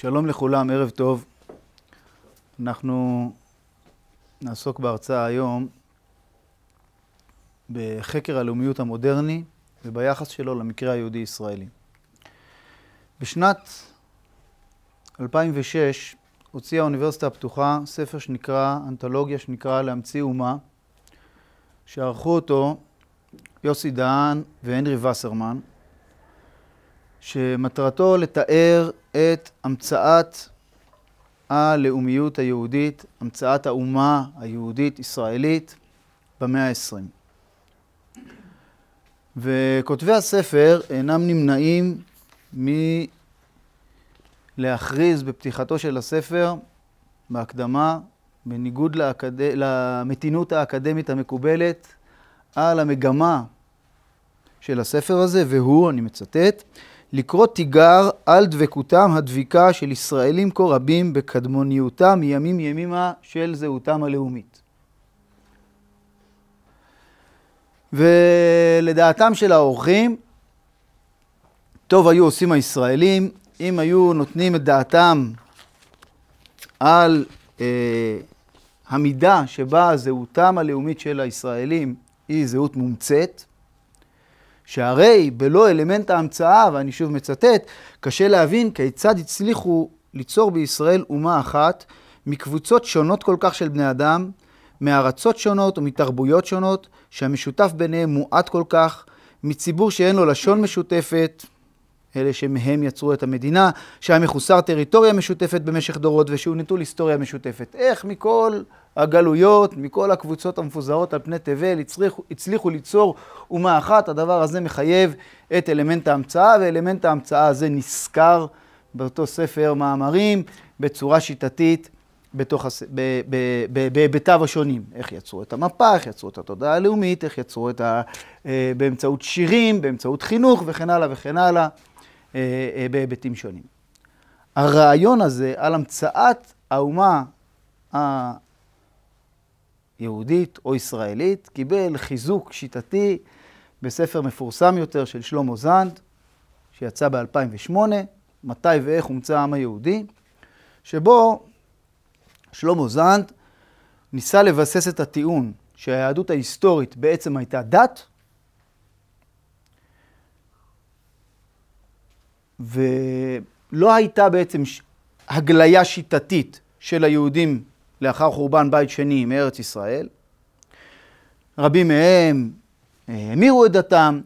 שלום לכולם, ערב טוב. אנחנו נעסוק בהרצאה היום בחקר הלאומיות המודרני וביחס שלו למקרה היהודי-ישראלי. בשנת 2006 הוציאה האוניברסיטה הפתוחה ספר שנקרא, אנתולוגיה שנקרא להמציא אומה, שערכו אותו יוסי דהן והנרי וסרמן, שמטרתו לתאר את המצאת הלאומיות היהודית, המצאת האומה היהודית-ישראלית במאה ה-20. וכותבי הספר אינם נמנעים מלהכריז בפתיחתו של הספר, בהקדמה, בניגוד לאקד... למתינות האקדמית המקובלת, על המגמה של הספר הזה, והוא, אני מצטט, לקרוא תיגר על דבקותם הדביקה של ישראלים כה רבים בקדמוניותם מימים ימימה של זהותם הלאומית. ולדעתם של האורחים, טוב היו עושים הישראלים אם היו נותנים את דעתם על אה, המידה שבה זהותם הלאומית של הישראלים היא זהות מומצאת, שהרי בלא אלמנט ההמצאה, ואני שוב מצטט, קשה להבין כיצד הצליחו ליצור בישראל אומה אחת מקבוצות שונות כל כך של בני אדם, מארצות שונות ומתרבויות שונות, שהמשותף ביניהם מועט כל כך, מציבור שאין לו לשון משותפת, אלה שמהם יצרו את המדינה, שהיה מחוסר טריטוריה משותפת במשך דורות ושהוא נטול היסטוריה משותפת. איך מכל הגלויות, מכל הקבוצות המפוזרות על פני תבל, הצליחו, הצליחו ליצור אומה אחת, הדבר הזה מחייב את אלמנט ההמצאה, ואלמנט ההמצאה הזה נסקר באותו ספר מאמרים בצורה שיטתית בתוך הס... בהיבטיו השונים. איך יצרו את המפה, איך יצרו את התודעה הלאומית, איך יצרו את ה... אה, באמצעות שירים, באמצעות חינוך וכן הלאה וכן הלאה, אה, בהיבטים שונים. הרעיון הזה על המצאת האומה יהודית או ישראלית, קיבל חיזוק שיטתי בספר מפורסם יותר של שלמה זנד, שיצא ב-2008, מתי ואיך הומצא העם היהודי, שבו שלמה זנד ניסה לבסס את הטיעון שהיהדות ההיסטורית בעצם הייתה דת, ולא הייתה בעצם הגליה שיטתית של היהודים לאחר חורבן בית שני מארץ ישראל. רבים מהם אה, המירו את דתם,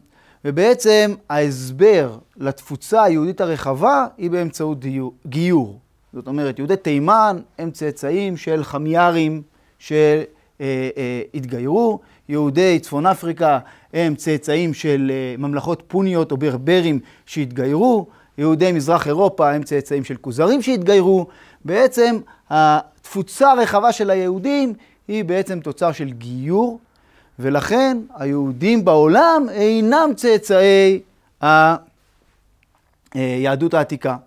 ובעצם ההסבר לתפוצה היהודית הרחבה היא באמצעות דיור, גיור. זאת אומרת, יהודי תימן הם צאצאים של חמיארים שהתגיירו, יהודי צפון אפריקה הם צאצאים של אה, ממלכות פוניות או ברברים שהתגיירו, יהודי מזרח אירופה הם צאצאים של כוזרים שהתגיירו. בעצם התפוצה הרחבה של היהודים היא בעצם תוצר של גיור, ולכן היהודים בעולם אינם צאצאי היהדות העתיקה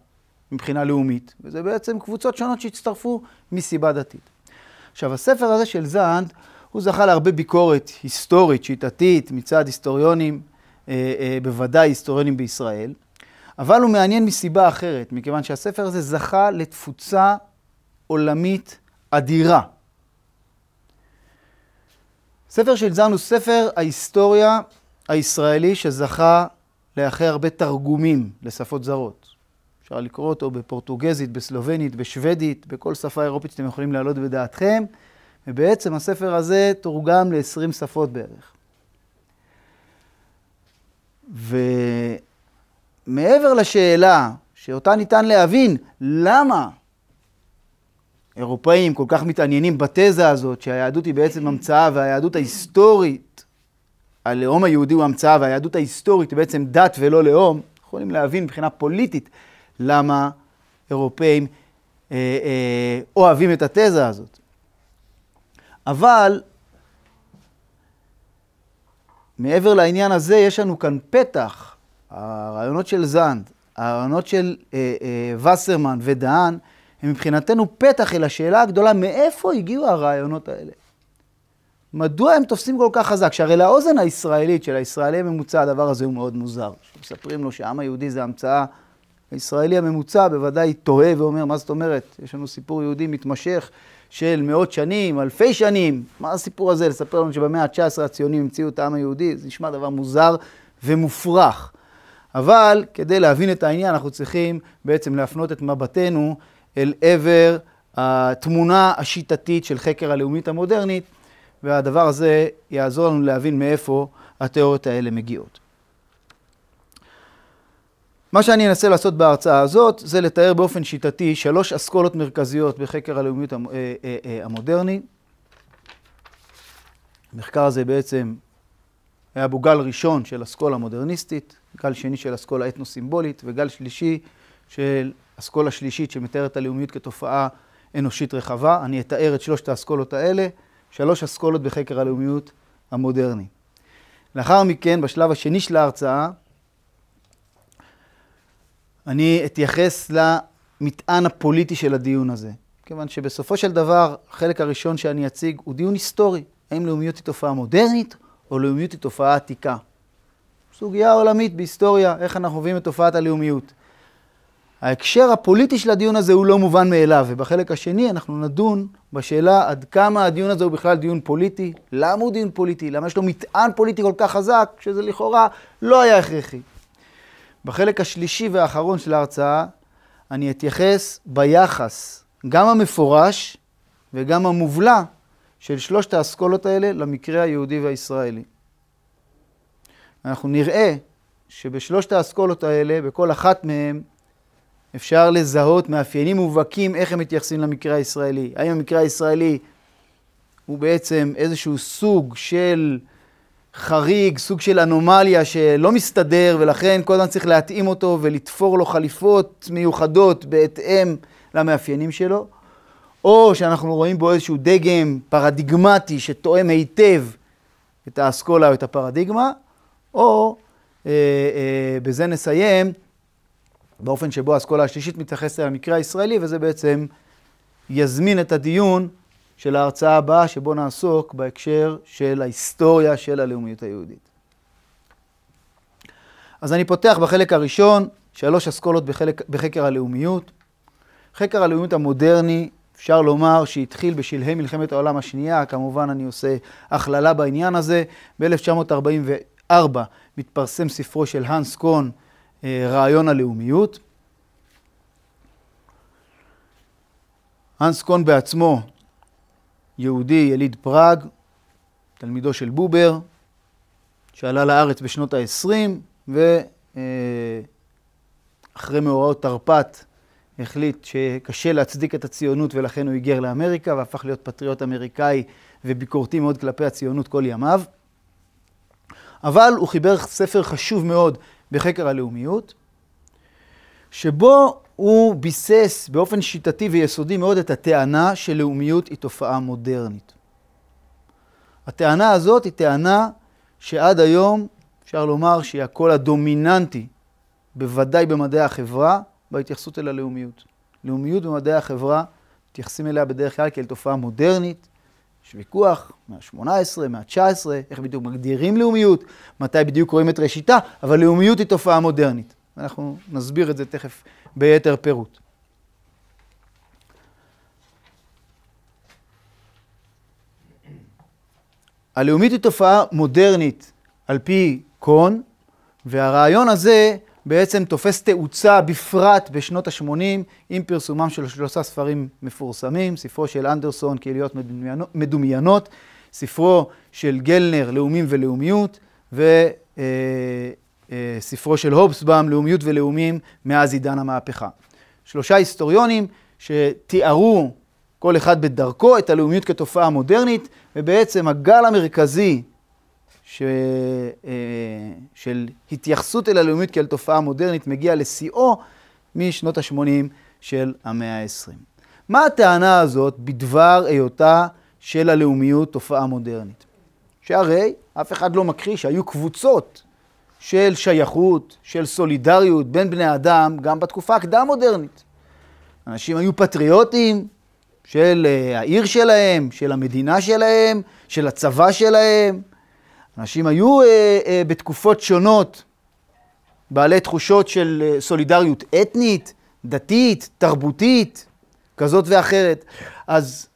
מבחינה לאומית, וזה בעצם קבוצות שונות שהצטרפו מסיבה דתית. עכשיו, הספר הזה של זנד, הוא זכה להרבה ביקורת היסטורית, שיטתית, מצד היסטוריונים, אה, אה, בוודאי היסטוריונים בישראל, אבל הוא מעניין מסיבה אחרת, מכיוון שהספר הזה זכה לתפוצה עולמית אדירה. ספר של זן הוא ספר ההיסטוריה הישראלי שזכה לאחרי הרבה תרגומים לשפות זרות. אפשר לקרוא אותו בפורטוגזית, בסלובנית, בשוודית, בכל שפה אירופית שאתם יכולים להעלות בדעתכם, ובעצם הספר הזה תורגם ל-20 שפות בערך. ומעבר לשאלה שאותה ניתן להבין, למה אירופאים כל כך מתעניינים בתזה הזאת שהיהדות היא בעצם המצאה והיהדות ההיסטורית, הלאום היהודי הוא המצאה והיהדות ההיסטורית היא בעצם דת ולא לאום, יכולים להבין מבחינה פוליטית למה אירופאים אה, אה, אוהבים את התזה הזאת. אבל מעבר לעניין הזה, יש לנו כאן פתח, הרעיונות של זנד, הרעיונות של אה, אה, וסרמן ודהן, הם מבחינתנו פתח אל השאלה הגדולה, מאיפה הגיעו הרעיונות האלה? מדוע הם תופסים כל כך חזק? שהרי לאוזן הישראלית של הישראלי הממוצע הדבר הזה הוא מאוד מוזר. מספרים לו שהעם היהודי זה המצאה הישראלי הממוצע בוודאי תוהה ואומר, מה זאת אומרת? יש לנו סיפור יהודי מתמשך של מאות שנים, אלפי שנים. מה הסיפור הזה? לספר לנו שבמאה ה-19 הציונים המציאו את העם היהודי? זה נשמע דבר מוזר ומופרך. אבל כדי להבין את העניין אנחנו צריכים בעצם להפנות את מבטנו אל עבר התמונה השיטתית של חקר הלאומית המודרנית, והדבר הזה יעזור לנו להבין מאיפה התיאוריות האלה מגיעות. מה שאני אנסה לעשות בהרצאה הזאת זה לתאר באופן שיטתי שלוש אסכולות מרכזיות בחקר הלאומיות אה, אה, אה, המודרני. המחקר הזה בעצם היה בו גל ראשון של אסכולה מודרניסטית, גל שני של אסכולה אתנו-סימבולית וגל שלישי של אסכולה שלישית שמתארת את הלאומיות כתופעה אנושית רחבה. אני אתאר את שלושת האסכולות האלה, שלוש אסכולות בחקר הלאומיות המודרני. לאחר מכן, בשלב השני של ההרצאה, אני אתייחס למטען הפוליטי של הדיון הזה. כיוון שבסופו של דבר, החלק הראשון שאני אציג הוא דיון היסטורי. האם לאומיות היא תופעה מודרנית או לאומיות היא תופעה עתיקה? סוגיה עולמית בהיסטוריה, איך אנחנו מביאים את תופעת הלאומיות. ההקשר הפוליטי של הדיון הזה הוא לא מובן מאליו, ובחלק השני אנחנו נדון בשאלה עד כמה הדיון הזה הוא בכלל דיון פוליטי, למה הוא דיון פוליטי, למה יש לו מטען פוליטי כל כך חזק, שזה לכאורה לא היה הכרחי. בחלק השלישי והאחרון של ההרצאה אני אתייחס ביחס, גם המפורש וגם המובלע, של שלושת האסכולות האלה למקרה היהודי והישראלי. אנחנו נראה שבשלושת האסכולות האלה, בכל אחת מהן, אפשר לזהות מאפיינים מובהקים איך הם מתייחסים למקרה הישראלי. האם המקרה הישראלי הוא בעצם איזשהו סוג של חריג, סוג של אנומליה שלא מסתדר, ולכן כל הזמן צריך להתאים אותו ולתפור לו חליפות מיוחדות בהתאם למאפיינים שלו, או שאנחנו רואים בו איזשהו דגם פרדיגמטי שתואם היטב את האסכולה או את הפרדיגמה, או אה, אה, בזה נסיים, באופן שבו האסכולה השלישית מתייחסת למקרה הישראלי, וזה בעצם יזמין את הדיון של ההרצאה הבאה, שבו נעסוק בהקשר של ההיסטוריה של הלאומיות היהודית. אז אני פותח בחלק הראשון, שלוש אסכולות בחלק, בחקר הלאומיות. חקר הלאומיות המודרני, אפשר לומר שהתחיל בשלהי מלחמת העולם השנייה, כמובן אני עושה הכללה בעניין הזה. ב-1944 מתפרסם ספרו של האנס קון, אה, רעיון הלאומיות. האנס קון בעצמו יהודי יליד פראג, תלמידו של בובר, שעלה לארץ בשנות ה-20, ואחרי מאורעות תרפ"ט החליט שקשה להצדיק את הציונות ולכן הוא היגר לאמריקה והפך להיות פטריוט אמריקאי וביקורתי מאוד כלפי הציונות כל ימיו. אבל הוא חיבר ספר חשוב מאוד בחקר הלאומיות, שבו הוא ביסס באופן שיטתי ויסודי מאוד את הטענה שלאומיות היא תופעה מודרנית. הטענה הזאת היא טענה שעד היום אפשר לומר שהיא הקול הדומיננטי, בוודאי במדעי החברה, בהתייחסות אל הלאומיות. לאומיות במדעי החברה, מתייחסים אליה בדרך כלל כאל תופעה מודרנית, יש ויכוח, מה-18, מה-19, איך בדיוק מגדירים לאומיות, מתי בדיוק רואים את ראשיתה, אבל לאומיות היא תופעה מודרנית. אנחנו נסביר את זה תכף ביתר פירוט. הלאומית היא תופעה מודרנית על פי קון, והרעיון הזה בעצם תופס תאוצה בפרט בשנות ה-80 עם פרסומם של שלושה ספרים מפורסמים, ספרו של אנדרסון, קהיליות מדומיינות, ספרו של גלנר, לאומים ולאומיות, ו... אה, אה, של הובסבאם, לאומיות ולאומים מאז עידן המהפכה. שלושה היסטוריונים שתיארו כל אחד בדרכו את הלאומיות כתופעה מודרנית, ובעצם הגל המרכזי ש... אה, של התייחסות אל הלאומיות כאל תופעה מודרנית מגיע לשיאו משנות ה-80 של המאה ה-20. מה הטענה הזאת בדבר היותה של הלאומיות תופעה מודרנית? שהרי אף אחד לא מכחיש שהיו קבוצות של שייכות, של סולידריות בין בני אדם, גם בתקופה הקדם-מודרנית. אנשים היו פטריוטים של אה, העיר שלהם, של המדינה שלהם, של הצבא שלהם. אנשים היו אה, אה, בתקופות שונות בעלי תחושות של אה, סולידריות אתנית, דתית, תרבותית, כזאת ואחרת. אז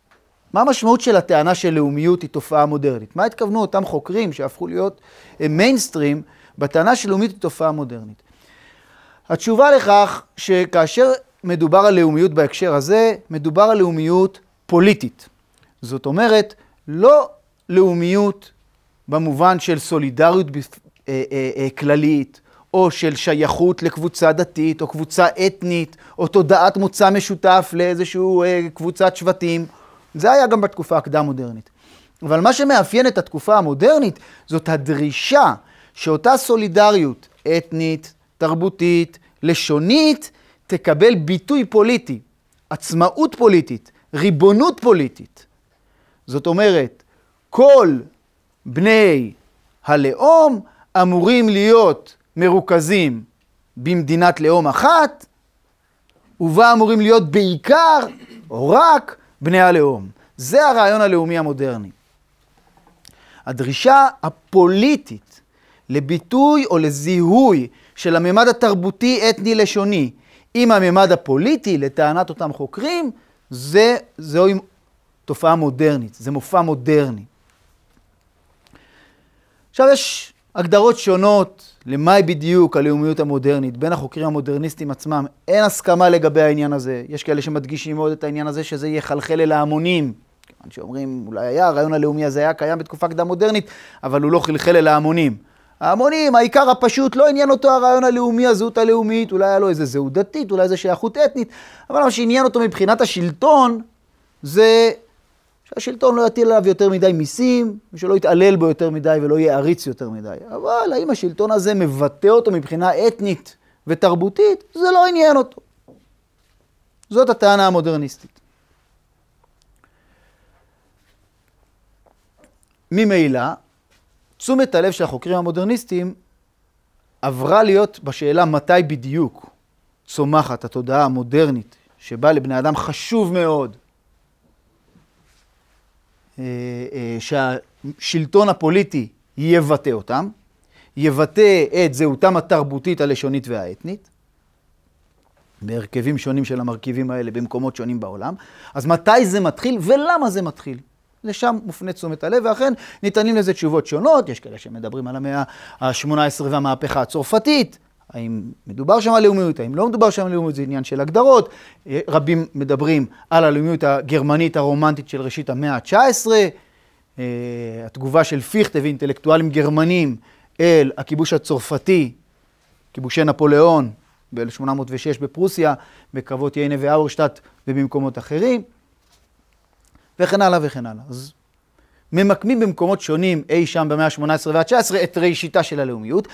מה המשמעות של הטענה של לאומיות היא תופעה מודרנית? מה התכוונו אותם חוקרים שהפכו להיות מיינסטרים אה, בטענה של לאומיות היא תופעה מודרנית? התשובה לכך שכאשר מדובר על לאומיות בהקשר הזה, מדובר על לאומיות פוליטית. זאת אומרת, לא לאומיות במובן של סולידריות אה, כללית, או של שייכות לקבוצה דתית, או קבוצה אתנית, או תודעת מוצא משותף לאיזושהי אה, קבוצת שבטים. זה היה גם בתקופה הקדם-מודרנית. אבל מה שמאפיין את התקופה המודרנית זאת הדרישה שאותה סולידריות אתנית, תרבותית, לשונית, תקבל ביטוי פוליטי, עצמאות פוליטית, ריבונות פוליטית. זאת אומרת, כל בני הלאום אמורים להיות מרוכזים במדינת לאום אחת, ובה אמורים להיות בעיקר או רק בני הלאום. זה הרעיון הלאומי המודרני. הדרישה הפוליטית לביטוי או לזיהוי של הממד התרבותי אתני-לשוני עם הממד הפוליטי, לטענת אותם חוקרים, זה, זוהי תופעה מודרנית, זה מופע מודרני. עכשיו יש הגדרות שונות למהי בדיוק הלאומיות המודרנית בין החוקרים המודרניסטים עצמם. אין הסכמה לגבי העניין הזה. יש כאלה שמדגישים מאוד את העניין הזה שזה יחלחל אל ההמונים. כיוון שאומרים, אולי היה, הרעיון הלאומי הזה היה קיים בתקופה קדם מודרנית, אבל הוא לא חלחל אל ההמונים. ההמונים, העיקר הפשוט, לא עניין אותו הרעיון הלאומי, הזהות הלאומית, אולי היה לו איזה זהות דתית, אולי איזה שייכות אתנית, אבל מה שעניין אותו מבחינת השלטון, זה שהשלטון לא יטיל עליו יותר מדי מיסים, ושלא יתעלל בו יותר מדי ולא יעריץ יותר מדי. אבל האם השלטון הזה מבטא אותו מבחינה אתנית ותרבותית, זה לא עניין אותו. זאת הטענה המודרניסטית. ממילא, תשומת הלב של החוקרים המודרניסטים עברה להיות בשאלה מתי בדיוק צומחת התודעה המודרנית, שבה לבני אדם חשוב מאוד שהשלטון הפוליטי יבטא אותם, יבטא את זהותם התרבותית, הלשונית והאתנית, בהרכבים שונים של המרכיבים האלה במקומות שונים בעולם. אז מתי זה מתחיל ולמה זה מתחיל? לשם מופנה תשומת הלב, ואכן ניתנים לזה תשובות שונות, יש כאלה שמדברים על המאה ה-18 והמהפכה הצרפתית, האם מדובר שם על לאומיות, האם לא מדובר שם על לאומיות, זה עניין של הגדרות. רבים מדברים על הלאומיות הגרמנית הרומנטית של ראשית המאה ה-19, אה, התגובה של פיכטה ואינטלקטואלים גרמנים אל הכיבוש הצרפתי, כיבושי נפוליאון ב-1806 בפרוסיה, בקרבות יינה ואורשטט ובמקומות אחרים, וכן הלאה וכן הלאה. אז ממקמים במקומות שונים אי שם במאה ה-18 וה-19 את ראשיתה של הלאומיות.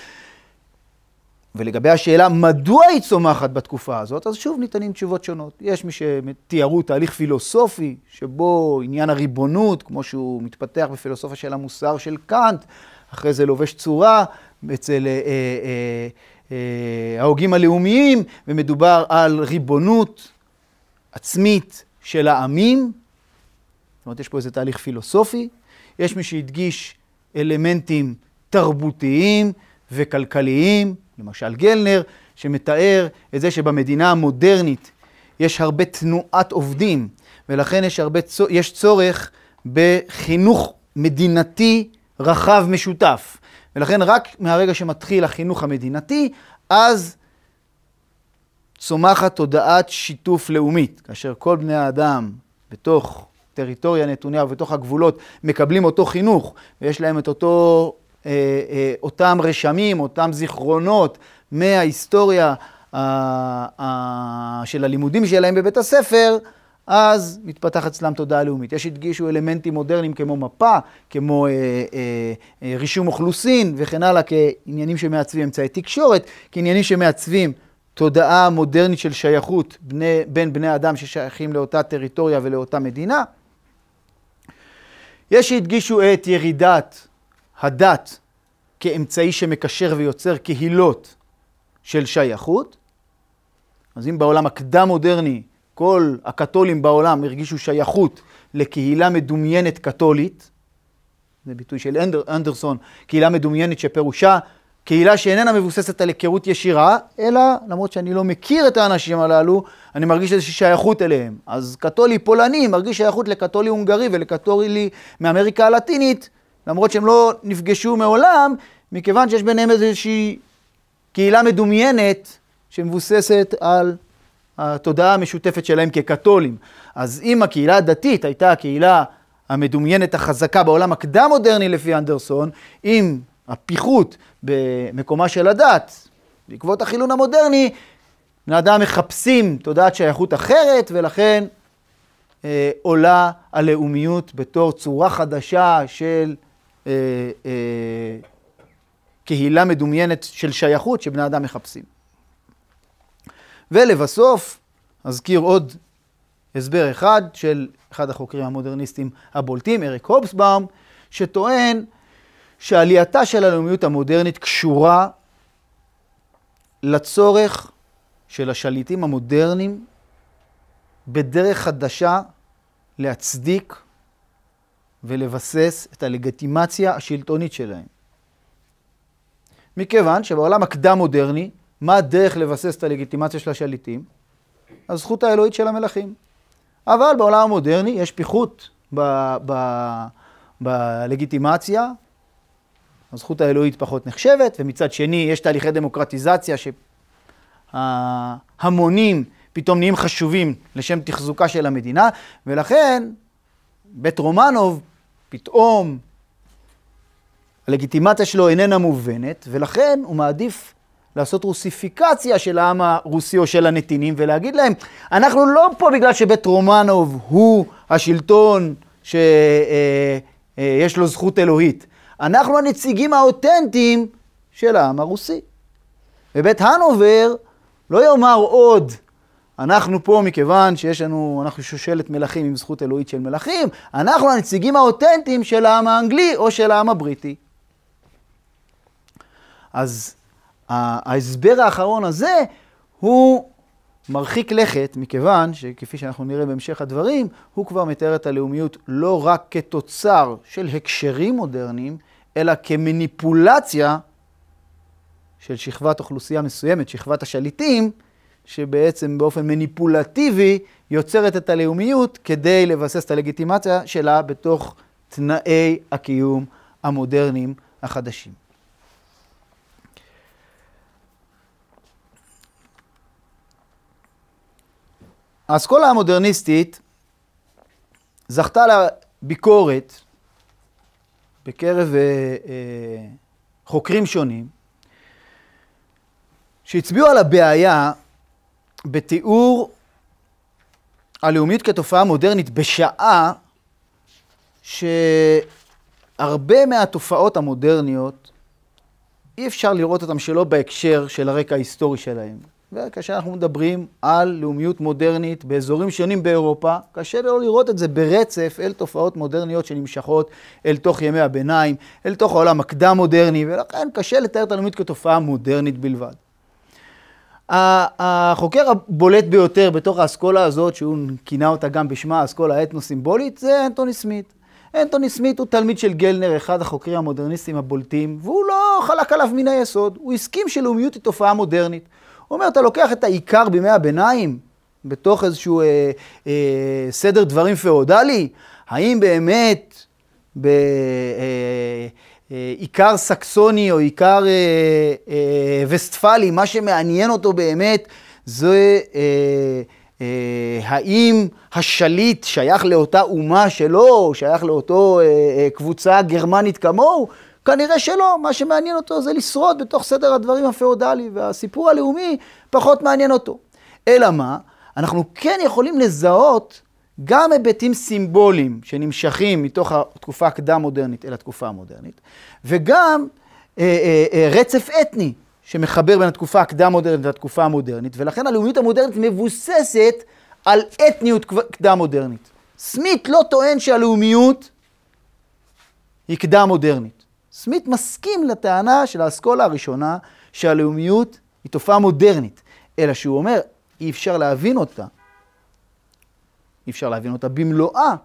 ולגבי השאלה מדוע היא צומחת בתקופה הזאת, אז שוב ניתנים תשובות שונות. יש מי שתיארו תהליך פילוסופי, שבו עניין הריבונות, כמו שהוא מתפתח בפילוסופיה של המוסר של קאנט, אחרי זה לובש צורה אצל אה, אה, אה, אה, ההוגים הלאומיים, ומדובר על ריבונות עצמית של העמים. זאת אומרת, יש פה איזה תהליך פילוסופי. יש מי שהדגיש אלמנטים תרבותיים וכלכליים. למשל גלנר, שמתאר את זה שבמדינה המודרנית יש הרבה תנועת עובדים, ולכן יש, הרבה, יש צורך בחינוך מדינתי רחב משותף. ולכן רק מהרגע שמתחיל החינוך המדינתי, אז צומחת תודעת שיתוף לאומית, כאשר כל בני האדם בתוך טריטוריה נתוניה ובתוך הגבולות מקבלים אותו חינוך ויש להם את אותו אותם רשמים, אותם זיכרונות מההיסטוריה אה, של הלימודים שלהם בבית הספר, אז מתפתחת אצלם תודעה לאומית. יש הדגישו אלמנטים מודרניים כמו מפה, כמו אה, אה, אה, רישום אוכלוסין וכן הלאה, כעניינים שמעצבים אמצעי תקשורת, כעניינים שמעצבים תודעה מודרנית של שייכות בני, בין בני אדם ששייכים לאותה טריטוריה ולאותה מדינה. יש שהדגישו את ירידת הדת כאמצעי שמקשר ויוצר קהילות של שייכות. אז אם בעולם הקדם-מודרני כל הקתולים בעולם הרגישו שייכות לקהילה מדומיינת קתולית, זה ביטוי של אנדר, אנדרסון, קהילה מדומיינת שפירושה קהילה שאיננה מבוססת על היכרות ישירה, אלא למרות שאני לא מכיר את האנשים הללו, אני מרגיש איזושהי שייכות אליהם. אז קתולי פולני מרגיש שייכות לקתולי הונגרי ולקתולי מאמריקה הלטינית, למרות שהם לא נפגשו מעולם, מכיוון שיש ביניהם איזושהי קהילה מדומיינת שמבוססת על התודעה המשותפת שלהם כקתולים. אז אם הקהילה הדתית הייתה הקהילה המדומיינת החזקה בעולם הקדם-מודרני לפי אנדרסון, עם הפיחות במקומה של הדת, בעקבות החילון המודרני, בני אדם מחפשים תודעת שייכות אחרת, ולכן אה, עולה הלאומיות בתור צורה חדשה של אה, אה, קהילה מדומיינת של שייכות שבני אדם מחפשים. ולבסוף, אזכיר עוד הסבר אחד של אחד החוקרים המודרניסטים הבולטים, אריק הובסבאום, שטוען שעלייתה של הלאומיות המודרנית קשורה לצורך של השליטים המודרניים בדרך חדשה להצדיק ולבסס את הלגיטימציה השלטונית שלהם. מכיוון שבעולם הקדם-מודרני, מה הדרך לבסס את הלגיטימציה של השליטים? הזכות האלוהית של המלכים. אבל בעולם המודרני יש פיחות בלגיטימציה, הזכות האלוהית פחות נחשבת, ומצד שני יש תהליכי דמוקרטיזציה שהמונים פתאום נהיים חשובים לשם תחזוקה של המדינה, ולכן בית רומנוב פתאום הלגיטימציה שלו איננה מובנת, ולכן הוא מעדיף לעשות רוסיפיקציה של העם הרוסי או של הנתינים ולהגיד להם, אנחנו לא פה בגלל שבית רומנוב הוא השלטון שיש אה, אה, לו זכות אלוהית. אנחנו הנציגים האותנטיים של העם הרוסי. ובית הנובר לא יאמר עוד, אנחנו פה מכיוון שיש לנו, אנחנו שושלת מלכים עם זכות אלוהית של מלכים, אנחנו הנציגים האותנטיים של העם האנגלי או של העם הבריטי. אז ההסבר האחרון הזה הוא מרחיק לכת, מכיוון שכפי שאנחנו נראה בהמשך הדברים, הוא כבר מתאר את הלאומיות לא רק כתוצר של הקשרים מודרניים, אלא כמניפולציה של שכבת אוכלוסייה מסוימת, שכבת השליטים, שבעצם באופן מניפולטיבי יוצרת את הלאומיות כדי לבסס את הלגיטימציה שלה בתוך תנאי הקיום המודרניים החדשים. האסכולה המודרניסטית זכתה לביקורת בקרב אה, אה, חוקרים שונים, שהצביעו על הבעיה בתיאור הלאומיות כתופעה מודרנית בשעה שהרבה מהתופעות המודרניות אי אפשר לראות אותן שלא בהקשר של הרקע ההיסטורי שלהם. וכאשר אנחנו מדברים על לאומיות מודרנית באזורים שונים באירופה, קשה לא לראות את זה ברצף אל תופעות מודרניות שנמשכות אל תוך ימי הביניים, אל תוך העולם הקדם-מודרני, ולכן קשה לתאר את הלאומיות כתופעה מודרנית בלבד. החוקר הבולט ביותר בתוך האסכולה הזאת, שהוא כינה אותה גם בשמה האסכולה האתנו-סימבולית, זה אנטוני סמית. אנטוני סמית הוא תלמיד של גלנר, אחד החוקרים המודרניסטים הבולטים, והוא לא חלק עליו מן היסוד, הוא הסכים שלאומיות היא תופעה מודרנית. הוא אומר, אתה לוקח את העיקר בימי הביניים, בתוך איזשהו אה, אה, סדר דברים פאודלי, האם באמת בעיקר אה, סקסוני או עיקר אה, אה, וסטפלי, מה שמעניין אותו באמת זה אה, אה, האם השליט שייך לאותה אומה שלו, שייך לאותו אה, אה, קבוצה גרמנית כמוהו, כנראה שלא, מה שמעניין אותו זה לשרוד בתוך סדר הדברים הפאודלי, והסיפור הלאומי פחות מעניין אותו. אלא מה? אנחנו כן יכולים לזהות גם היבטים סימבוליים שנמשכים מתוך התקופה הקדם-מודרנית אל התקופה המודרנית, וגם אה, אה, אה, רצף אתני שמחבר בין התקופה הקדם-מודרנית לתקופה המודרנית, ולכן הלאומיות המודרנית מבוססת על אתניות קדם-מודרנית. סמית לא טוען שהלאומיות היא קדם-מודרנית. סמית מסכים לטענה של האסכולה הראשונה שהלאומיות היא תופעה מודרנית, אלא שהוא אומר, אי אפשר להבין אותה. אי אפשר להבין אותה במלואה,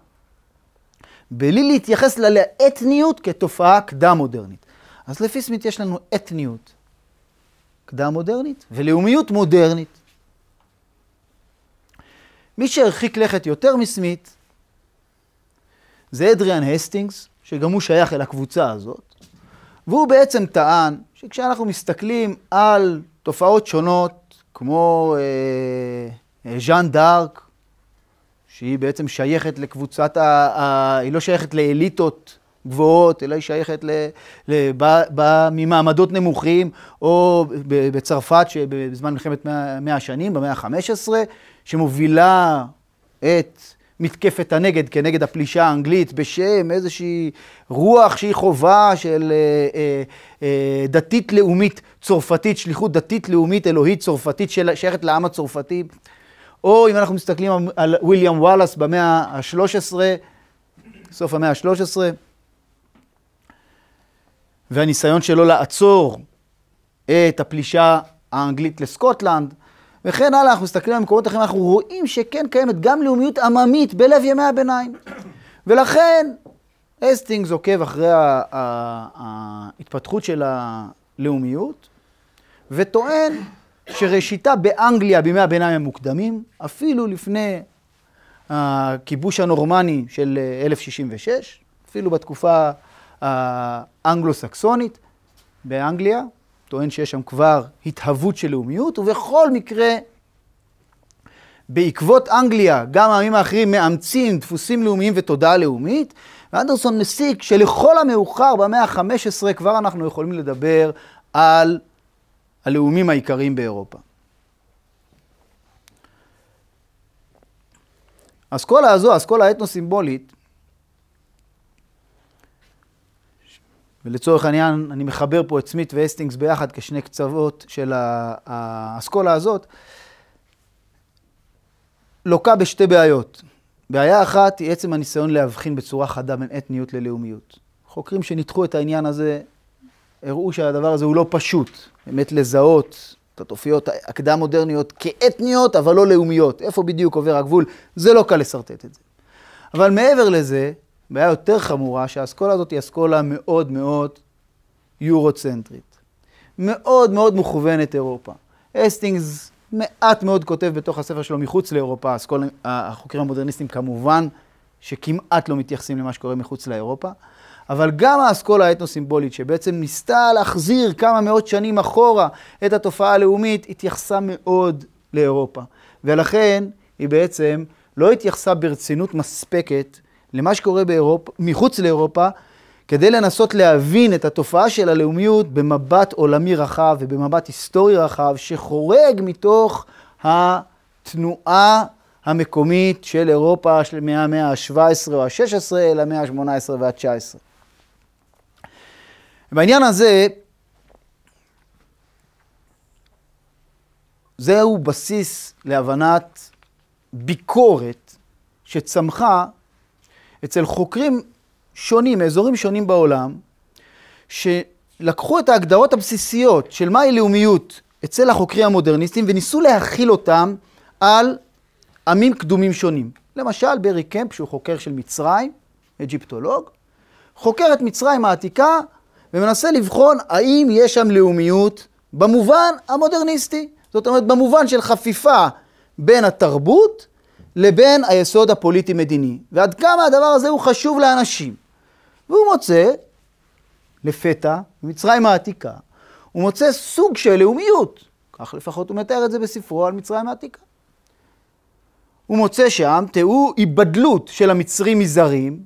בלי להתייחס לה לאתניות כתופעה קדם-מודרנית. אז לפי סמית יש לנו אתניות קדם מודרנית ולאומיות מודרנית. מי שהרחיק לכת יותר מסמית זה אדריאן הסטינגס, שגם הוא שייך אל הקבוצה הזאת, והוא בעצם טען שכשאנחנו מסתכלים על תופעות שונות, כמו אה, אה, ז'אן דארק, שהיא בעצם שייכת לקבוצת, ה, ה, היא לא שייכת לאליטות גבוהות, אלא היא שייכת ל, ל, ב, ב, ממעמדות נמוכים, או בצרפת, שבזמן מלחמת מאה השנים, במאה ה-15, שמובילה את מתקפת הנגד כנגד הפלישה האנגלית בשם איזושהי רוח שהיא חובה של אה, אה, אה, דתית לאומית צרפתית, שליחות דתית לאומית אלוהית צרפתית שייכת לעם הצרפתי. או אם אנחנו מסתכלים על ויליאם וואלאס במאה ה-13, סוף המאה ה-13, והניסיון שלו לעצור את הפלישה האנגלית לסקוטלנד, וכן הלאה, אנחנו מסתכלים על מקומות אחרים, אנחנו רואים שכן קיימת גם לאומיות עממית בלב ימי הביניים. ולכן, אסטינגס עוקב אחרי ההתפתחות של הלאומיות, וטוען שראשיתה באנגליה בימי הביניים המוקדמים, אפילו לפני הכיבוש הנורמני של 1066, אפילו בתקופה האנגלו-סקסונית באנגליה, טוען שיש שם כבר התהוות של לאומיות, ובכל מקרה, בעקבות אנגליה, גם העמים האחרים מאמצים דפוסים לאומיים ותודעה לאומית, ואנדרסון מסיק שלכל המאוחר במאה ה-15 כבר אנחנו יכולים לדבר על הלאומים העיקריים באירופה. האסכולה הזו, האסכולה האתנו-סימבולית, ולצורך העניין, אני מחבר פה את סמית והסטינגס ביחד כשני קצוות של האסכולה הזאת, לוקה בשתי בעיות. בעיה אחת היא עצם הניסיון להבחין בצורה חדה בין אתניות ללאומיות. חוקרים שניתחו את העניין הזה הראו שהדבר הזה הוא לא פשוט, באמת לזהות את התופיות הקדם-מודרניות כאתניות, אבל לא לאומיות. איפה בדיוק עובר הגבול? זה לא קל לשרטט את זה. אבל מעבר לזה, בעיה יותר חמורה, שהאסכולה הזאת היא אסכולה מאוד מאוד יורוצנטרית. מאוד מאוד מוכוונת אירופה. אסטינגס מעט מאוד כותב בתוך הספר שלו מחוץ לאירופה, האסכולה, החוקרים המודרניסטים כמובן שכמעט לא מתייחסים למה שקורה מחוץ לאירופה, אבל גם האסכולה האתנו-סימבולית, שבעצם ניסתה להחזיר כמה מאות שנים אחורה את התופעה הלאומית, התייחסה מאוד לאירופה. ולכן היא בעצם לא התייחסה ברצינות מספקת למה שקורה באירופה, מחוץ לאירופה, כדי לנסות להבין את התופעה של הלאומיות במבט עולמי רחב ובמבט היסטורי רחב, שחורג מתוך התנועה המקומית של אירופה של מהמאה ה-17 או ה-16 אל המאה ה-18 וה-19. בעניין הזה, זהו בסיס להבנת ביקורת שצמחה אצל חוקרים שונים, מאזורים שונים בעולם, שלקחו את ההגדרות הבסיסיות של מהי לאומיות אצל החוקרים המודרניסטים וניסו להחיל אותם על עמים קדומים שונים. למשל, ברי קמפ, שהוא חוקר של מצרים, אגיפטולוג, חוקר את מצרים העתיקה ומנסה לבחון האם יש שם לאומיות במובן המודרניסטי. זאת אומרת, במובן של חפיפה בין התרבות לבין היסוד הפוליטי-מדיני, ועד כמה הדבר הזה הוא חשוב לאנשים. והוא מוצא, לפתע, במצרים העתיקה, הוא מוצא סוג של לאומיות, כך לפחות הוא מתאר את זה בספרו על מצרים העתיקה. הוא מוצא שם תיאור היבדלות של המצרים מזרים,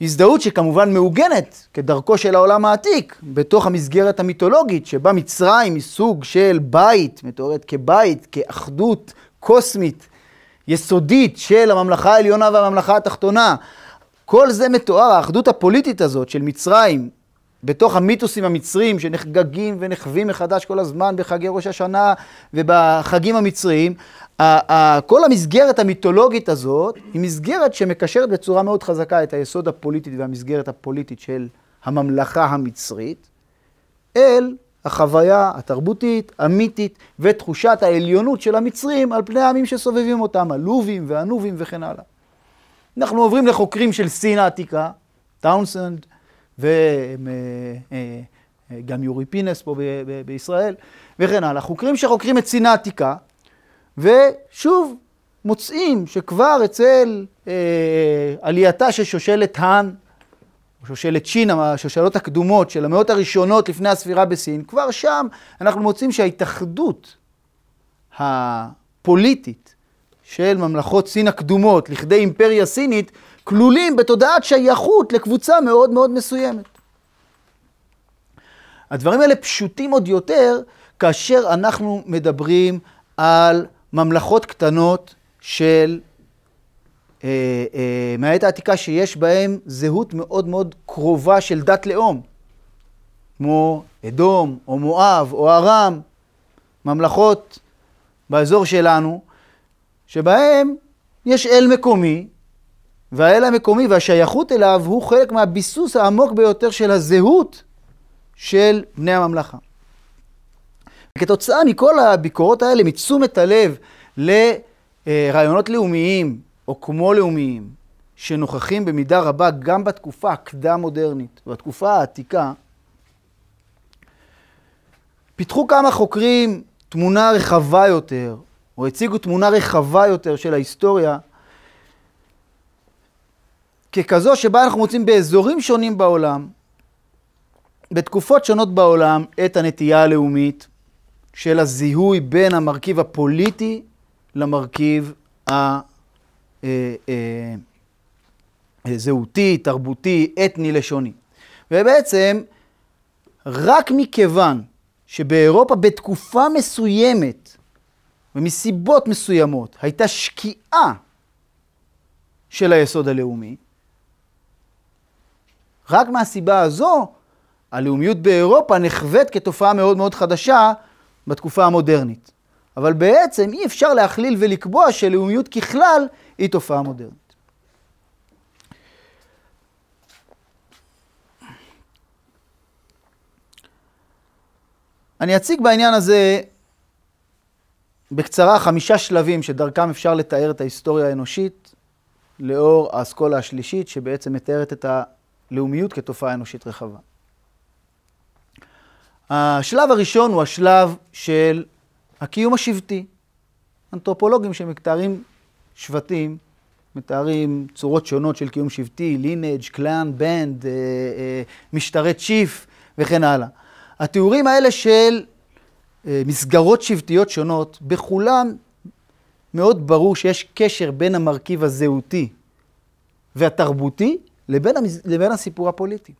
הזדהות שכמובן מעוגנת, כדרכו של העולם העתיק, בתוך המסגרת המיתולוגית, שבה מצרים היא סוג של בית, מתוארת כבית, כאחדות קוסמית, יסודית של הממלכה העליונה והממלכה התחתונה. כל זה מתואר, האחדות הפוליטית הזאת של מצרים, בתוך המיתוסים המצריים שנחגגים ונחווים מחדש כל הזמן בחגי ראש השנה ובחגים המצריים, כל המסגרת המיתולוגית הזאת היא מסגרת שמקשרת בצורה מאוד חזקה את היסוד הפוליטי והמסגרת הפוליטית של הממלכה המצרית אל החוויה התרבותית, המיתית ותחושת העליונות של המצרים על פני העמים שסובבים אותם, הלובים והנובים וכן הלאה. אנחנו עוברים לחוקרים של סין העתיקה, טאונסנד וגם יורי פינס פה בישראל, וכן הלאה. חוקרים שחוקרים את סין העתיקה, ושוב, מוצאים שכבר אצל אה, עלייתה של שושלת האן, שושלת שין, השושלות הקדומות של המאות הראשונות לפני הספירה בסין, כבר שם אנחנו מוצאים שההתאחדות הפוליטית של ממלכות סין הקדומות לכדי אימפריה סינית, כלולים בתודעת שייכות לקבוצה מאוד מאוד מסוימת. הדברים האלה פשוטים עוד יותר כאשר אנחנו מדברים על ממלכות קטנות של אה, אה, מהעת העתיקה שיש בהם זהות מאוד מאוד קרובה של דת לאום, כמו אדום או מואב או ארם, ממלכות באזור שלנו, שבהם יש אל מקומי, והאל המקומי והשייכות אליו הוא חלק מהביסוס העמוק ביותר של הזהות של בני הממלכה. כתוצאה מכל הביקורות האלה, מתשומת הלב לרעיונות לאומיים או כמו לאומיים, שנוכחים במידה רבה גם בתקופה הקדם-מודרנית, בתקופה העתיקה, פיתחו כמה חוקרים תמונה רחבה יותר, או הציגו תמונה רחבה יותר של ההיסטוריה, ככזו שבה אנחנו מוצאים באזורים שונים בעולם, בתקופות שונות בעולם, את הנטייה הלאומית של הזיהוי בין המרכיב הפוליטי למרכיב הזהותי, תרבותי, אתני, לשוני. ובעצם, רק מכיוון שבאירופה בתקופה מסוימת, ומסיבות מסוימות, הייתה שקיעה של היסוד הלאומי, רק מהסיבה הזו, הלאומיות באירופה נחווית כתופעה מאוד מאוד חדשה בתקופה המודרנית. אבל בעצם אי אפשר להכליל ולקבוע שלאומיות ככלל היא תופעה מודרנית. אני אציג בעניין הזה בקצרה חמישה שלבים שדרכם אפשר לתאר את ההיסטוריה האנושית לאור האסכולה השלישית שבעצם מתארת את הלאומיות כתופעה אנושית רחבה. השלב הראשון הוא השלב של הקיום השבטי. אנתרופולוגים שמתארים שבטים, מתארים צורות שונות של קיום שבטי, lineage, clan, band, משטרי chief וכן הלאה. התיאורים האלה של אה, מסגרות שבטיות שונות, בכולן מאוד ברור שיש קשר בין המרכיב הזהותי והתרבותי לבין, המס... לבין הסיפור הפוליטי.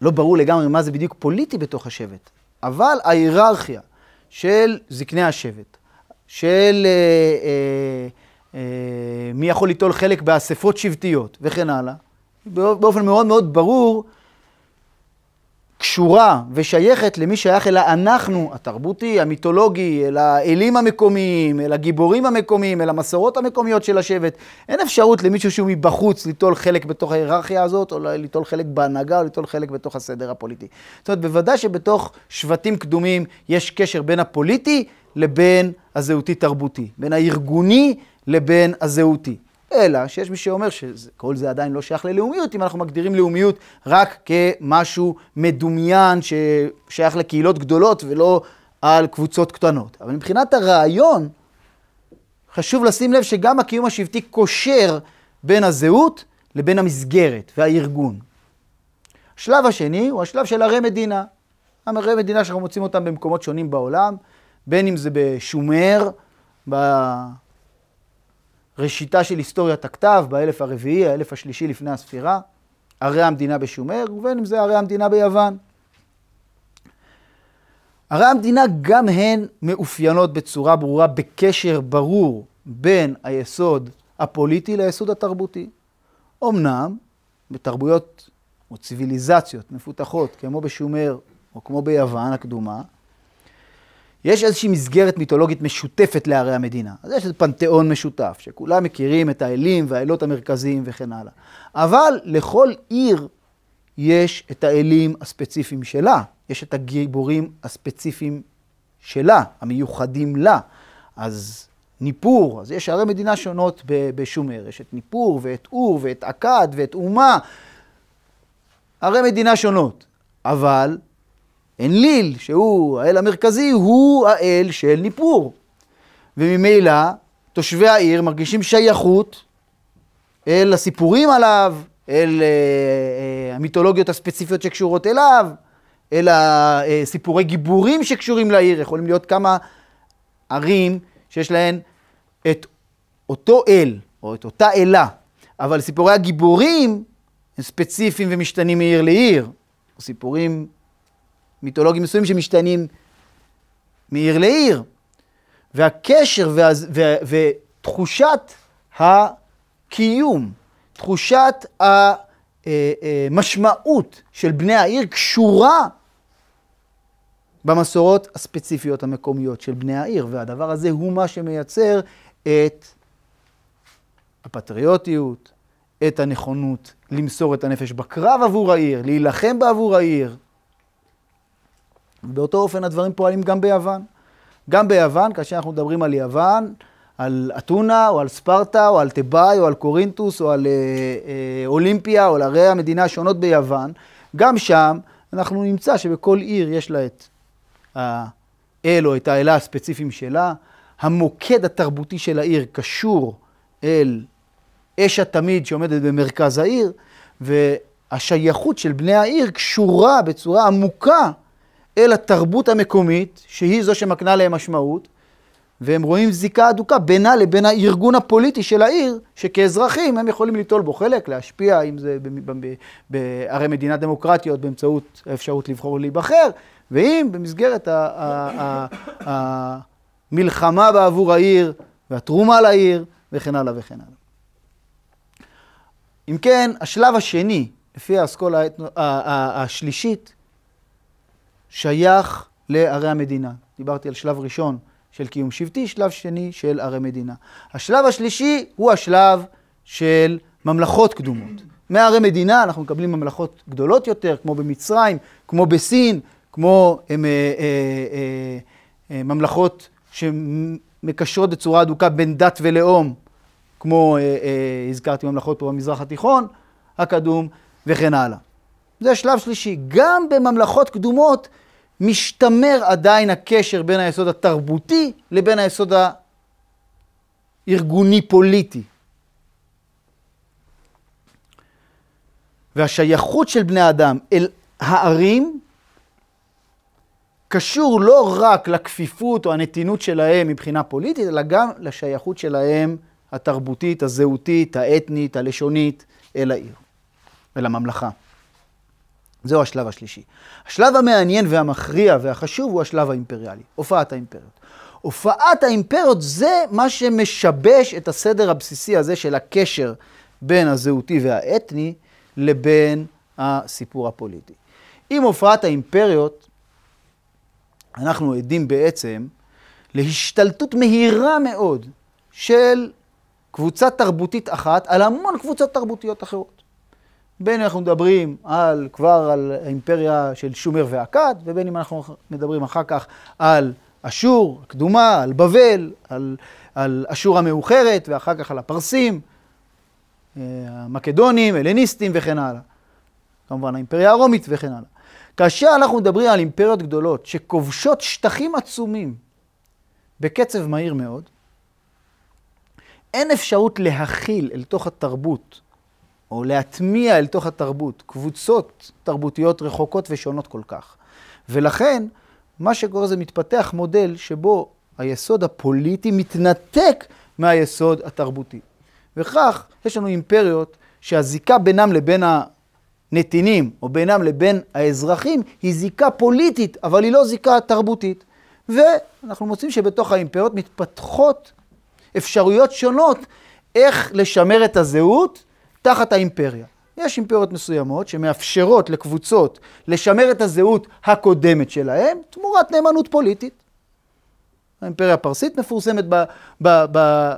לא ברור לגמרי מה זה בדיוק פוליטי בתוך השבט, אבל ההיררכיה של זקני השבט, של אה, אה, אה, מי יכול ליטול חלק באספות שבטיות וכן הלאה, באופן מאוד מאוד ברור קשורה ושייכת למי שייך אל האנחנו התרבותי, המיתולוגי, אל האלים המקומיים, אל הגיבורים המקומיים, אל המסורות המקומיות של השבט. אין אפשרות למישהו שהוא מבחוץ ליטול חלק בתוך ההיררכיה הזאת, או ליטול חלק בהנהגה, או ליטול חלק בתוך הסדר הפוליטי. זאת אומרת, בוודאי שבתוך שבטים קדומים יש קשר בין הפוליטי לבין הזהותי-תרבותי, בין הארגוני לבין הזהותי. אלא שיש מי שאומר שכל זה עדיין לא שייך ללאומיות, אם אנחנו מגדירים לאומיות רק כמשהו מדומיין ששייך לקהילות גדולות ולא על קבוצות קטנות. אבל מבחינת הרעיון, חשוב לשים לב שגם הקיום השבטי קושר בין הזהות לבין המסגרת והארגון. השלב השני הוא השלב של ערי מדינה. ערי מדינה שאנחנו מוצאים אותם במקומות שונים בעולם, בין אם זה בשומר, ראשיתה של היסטוריית הכתב באלף הרביעי, האלף השלישי לפני הספירה, ערי המדינה בשומר, ובין אם זה ערי המדינה ביוון. ערי המדינה גם הן מאופיינות בצורה ברורה בקשר ברור בין היסוד הפוליטי ליסוד התרבותי. אמנם בתרבויות או ציוויליזציות מפותחות כמו בשומר או כמו ביוון הקדומה, יש איזושהי מסגרת מיתולוגית משותפת לערי המדינה. אז יש איזה פנתיאון משותף, שכולם מכירים את האלים והאלות המרכזיים וכן הלאה. אבל לכל עיר יש את האלים הספציפיים שלה, יש את הגיבורים הספציפיים שלה, המיוחדים לה. אז ניפור, אז יש ערי מדינה שונות בשומר, יש את ניפור ואת אור ואת אכד ואת אומה, ערי מדינה שונות, אבל אנליל, שהוא האל המרכזי, הוא האל של ניפור. וממילא תושבי העיר מרגישים שייכות אל הסיפורים עליו, אל אה, אה, המיתולוגיות הספציפיות שקשורות אליו, אל הסיפורי גיבורים שקשורים לעיר. יכולים להיות כמה ערים שיש להן את אותו אל, או את אותה אלה, אבל סיפורי הגיבורים הם ספציפיים ומשתנים מעיר לעיר. סיפורים מיתולוגיים מסוימים שמשתנים מעיר לעיר. והקשר וה, ו, ותחושת הקיום, תחושת המשמעות אה, אה, של בני העיר קשורה במסורות הספציפיות המקומיות של בני העיר, והדבר הזה הוא מה שמייצר את הפטריוטיות, את הנכונות למסור את הנפש בקרב עבור העיר, להילחם בעבור העיר. באותו אופן הדברים פועלים גם ביוון. גם ביוון, כאשר אנחנו מדברים על יוון, על אתונה, או על ספרטה, או על תיבאי, או על קורינטוס, או על אה, אה, אולימפיה, או על ערי המדינה השונות ביוון, גם שם אנחנו נמצא שבכל עיר יש לה את האל או את האלה הספציפיים שלה. המוקד התרבותי של העיר קשור אל אש התמיד שעומדת במרכז העיר, והשייכות של בני העיר קשורה בצורה עמוקה אל התרבות המקומית, שהיא זו שמקנה להם משמעות, והם רואים זיקה אדוקה בינה לבין הארגון הפוליטי של העיר, שכאזרחים הם יכולים ליטול בו חלק, להשפיע, אם זה בערי מדינה דמוקרטיות באמצעות האפשרות לבחור ולהיבחר, ואם במסגרת המלחמה בעבור העיר והתרומה לעיר וכן הלאה וכן הלאה. אם כן, השלב השני, לפי האסכולה השלישית, שייך לערי המדינה. דיברתי על שלב ראשון של קיום שבטי, שלב שני של ערי מדינה. השלב השלישי הוא השלב של ממלכות קדומות. מערי מדינה אנחנו מקבלים ממלכות גדולות יותר, כמו במצרים, כמו בסין, כמו הם, אה, אה, אה, אה, ממלכות שמקשרות בצורה אדוקה בין דת ולאום, כמו אה, אה, הזכרתי ממלכות פה במזרח התיכון הקדום וכן הלאה. זה שלב שלישי. גם בממלכות קדומות משתמר עדיין הקשר בין היסוד התרבותי לבין היסוד הארגוני-פוליטי. והשייכות של בני אדם אל הערים קשור לא רק לכפיפות או הנתינות שלהם מבחינה פוליטית, אלא גם לשייכות שלהם התרבותית, הזהותית, האתנית, הלשונית, אל העיר, אל הממלכה. זהו השלב השלישי. השלב המעניין והמכריע והחשוב הוא השלב האימפריאלי, הופעת האימפריות. הופעת האימפריות זה מה שמשבש את הסדר הבסיסי הזה של הקשר בין הזהותי והאתני לבין הסיפור הפוליטי. עם הופעת האימפריות, אנחנו עדים בעצם להשתלטות מהירה מאוד של קבוצה תרבותית אחת על המון קבוצות תרבותיות אחרות. בין אם אנחנו מדברים על, כבר על האימפריה של שומר ואכד, ובין אם אנחנו מדברים אחר כך על אשור הקדומה, על בבל, על, על אשור המאוחרת, ואחר כך על הפרסים, אה, המקדונים, הלניסטים וכן הלאה. כמובן האימפריה הרומית וכן הלאה. כאשר אנחנו מדברים על אימפריות גדולות שכובשות שטחים עצומים בקצב מהיר מאוד, אין אפשרות להכיל אל תוך התרבות או להטמיע אל תוך התרבות קבוצות תרבותיות רחוקות ושונות כל כך. ולכן, מה שקורה זה מתפתח מודל שבו היסוד הפוליטי מתנתק מהיסוד התרבותי. וכך, יש לנו אימפריות שהזיקה בינם לבין הנתינים, או בינם לבין האזרחים, היא זיקה פוליטית, אבל היא לא זיקה תרבותית. ואנחנו מוצאים שבתוך האימפריות מתפתחות אפשרויות שונות איך לשמר את הזהות תחת האימפריה. יש אימפריות מסוימות שמאפשרות לקבוצות לשמר את הזהות הקודמת שלהם תמורת נאמנות פוליטית. האימפריה הפרסית מפורסמת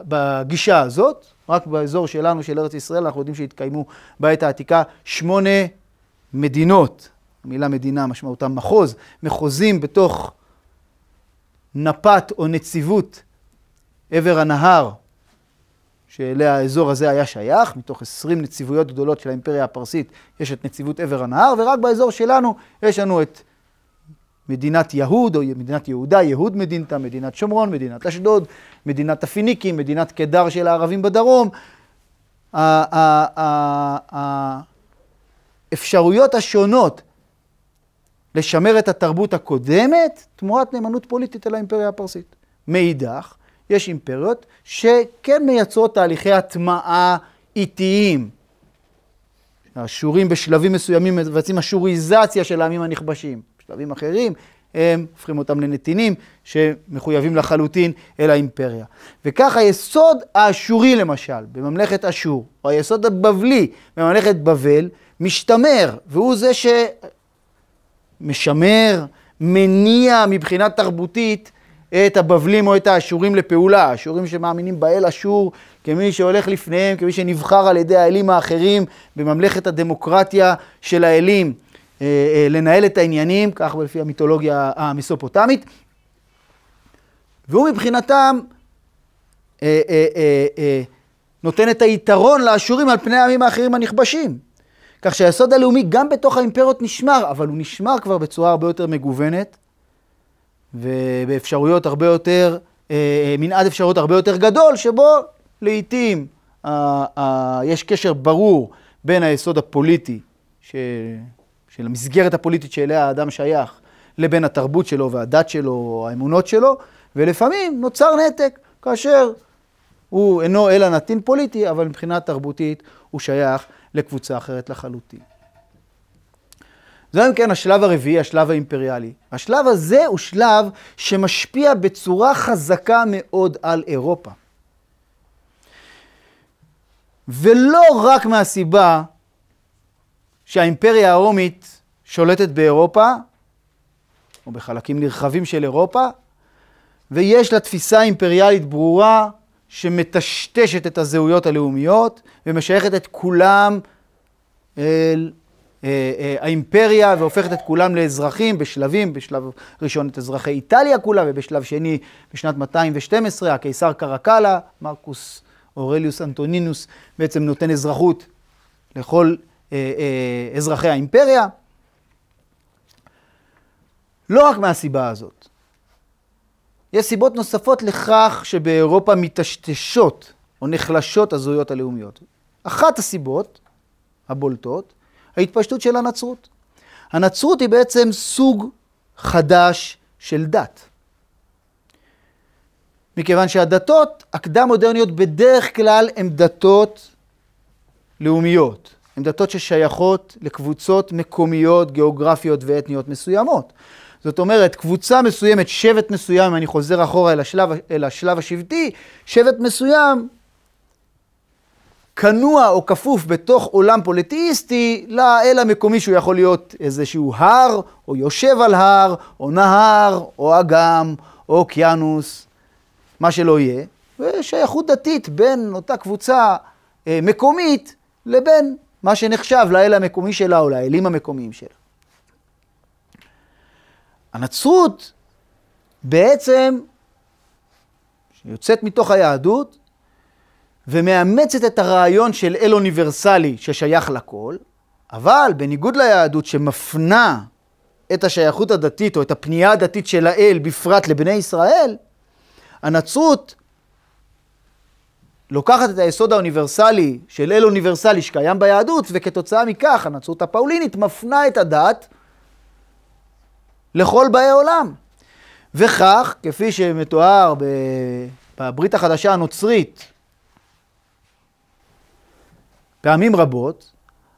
בגישה הזאת, רק באזור שלנו, של ארץ ישראל, אנחנו יודעים שהתקיימו בעת העתיקה שמונה מדינות, המילה מדינה משמעותה מחוז, מחוזים בתוך נפת או נציבות עבר הנהר, שאליה האזור הזה היה שייך, מתוך 20 נציבויות גדולות של האימפריה הפרסית, יש את נציבות עבר הנהר, ורק באזור שלנו יש לנו את מדינת יהוד, או מדינת יהודה, יהוד מדינתה, מדינת שומרון, מדינת אשדוד, מדינת הפיניקים, מדינת קדר של הערבים בדרום. האפשרויות השונות לשמר את התרבות הקודמת תמורת נאמנות פוליטית אל האימפריה הפרסית. מאידך, יש אימפריות שכן מייצרות תהליכי הטמעה איטיים. האשורים בשלבים מסוימים מבצעים אשוריזציה של העמים הנכבשים. בשלבים אחרים הם הופכים אותם לנתינים שמחויבים לחלוטין אל האימפריה. וכך היסוד האשורי למשל, בממלכת אשור, או היסוד הבבלי בממלכת בבל, משתמר, והוא זה שמשמר, מניע מבחינה תרבותית את הבבלים או את האשורים לפעולה, האשורים שמאמינים באל אשור כמי שהולך לפניהם, כמי שנבחר על ידי האלים האחרים בממלכת הדמוקרטיה של האלים. אה, אה, לנהל את העניינים, כך לפי המיתולוגיה המסופוטמית. והוא מבחינתם אה, נותן את היתרון לאשורים על פני העמים האחרים הנכבשים. כך שהיסוד הלאומי גם בתוך האימפריות נשמר, אבל הוא נשמר כבר בצורה הרבה יותר מגוונת, ובאפשרויות הרבה יותר, מנעד אפשרויות הרבה יותר גדול, שבו לעיתים יש קשר ברור בין היסוד הפוליטי, ש... של המסגרת הפוליטית שאליה האדם שייך, לבין התרבות שלו והדת שלו האמונות שלו, ולפעמים נוצר נתק כאשר הוא אינו אלא נתין פוליטי, אבל מבחינה תרבותית הוא שייך לקבוצה אחרת לחלוטין. זה אם כן השלב הרביעי, השלב האימפריאלי. השלב הזה הוא שלב שמשפיע בצורה חזקה מאוד על אירופה. ולא רק מהסיבה שהאימפריה הרומית שולטת באירופה, או בחלקים נרחבים של אירופה, ויש לה תפיסה אימפריאלית ברורה שמטשטשת את הזהויות הלאומיות ומשייכת את כולם אל אה, האימפריה והופכת את כולם לאזרחים בשלבים, בשלב ראשון את אזרחי איטליה כולה ובשלב שני בשנת 212 הקיסר קרקלה, מרקוס אורליוס אנטונינוס בעצם נותן אזרחות לכל אה, אה, אזרחי האימפריה. לא רק מהסיבה הזאת. יש סיבות נוספות לכך שבאירופה מטשטשות או נחלשות הזהויות הלאומיות. אחת הסיבות הבולטות, ההתפשטות של הנצרות. הנצרות היא בעצם סוג חדש של דת. מכיוון שהדתות הקדם-מודרניות בדרך כלל הן דתות לאומיות. הן דתות ששייכות לקבוצות מקומיות, גיאוגרפיות ואתניות מסוימות. זאת אומרת, קבוצה מסוימת, שבט מסוים, אם אני חוזר אחורה אל השלב, אל השלב השבטי, שבט מסוים כנוע או כפוף בתוך עולם פוליטאיסטי לאל המקומי שהוא יכול להיות איזשהו הר, או יושב על הר, או נהר, או אגם, או אוקיינוס, מה שלא יהיה, ושייכות דתית בין אותה קבוצה אה, מקומית לבין מה שנחשב לאל המקומי שלה או לאלים המקומיים שלה. הנצרות בעצם, שיוצאת מתוך היהדות ומאמצת את הרעיון של אל אוניברסלי ששייך לכל, אבל בניגוד ליהדות שמפנה את השייכות הדתית או את הפנייה הדתית של האל בפרט לבני ישראל, הנצרות לוקחת את היסוד האוניברסלי של אל אוניברסלי שקיים ביהדות, וכתוצאה מכך הנצרות הפאולינית מפנה את הדת לכל באי עולם. וכך, כפי שמתואר בברית החדשה הנוצרית פעמים רבות,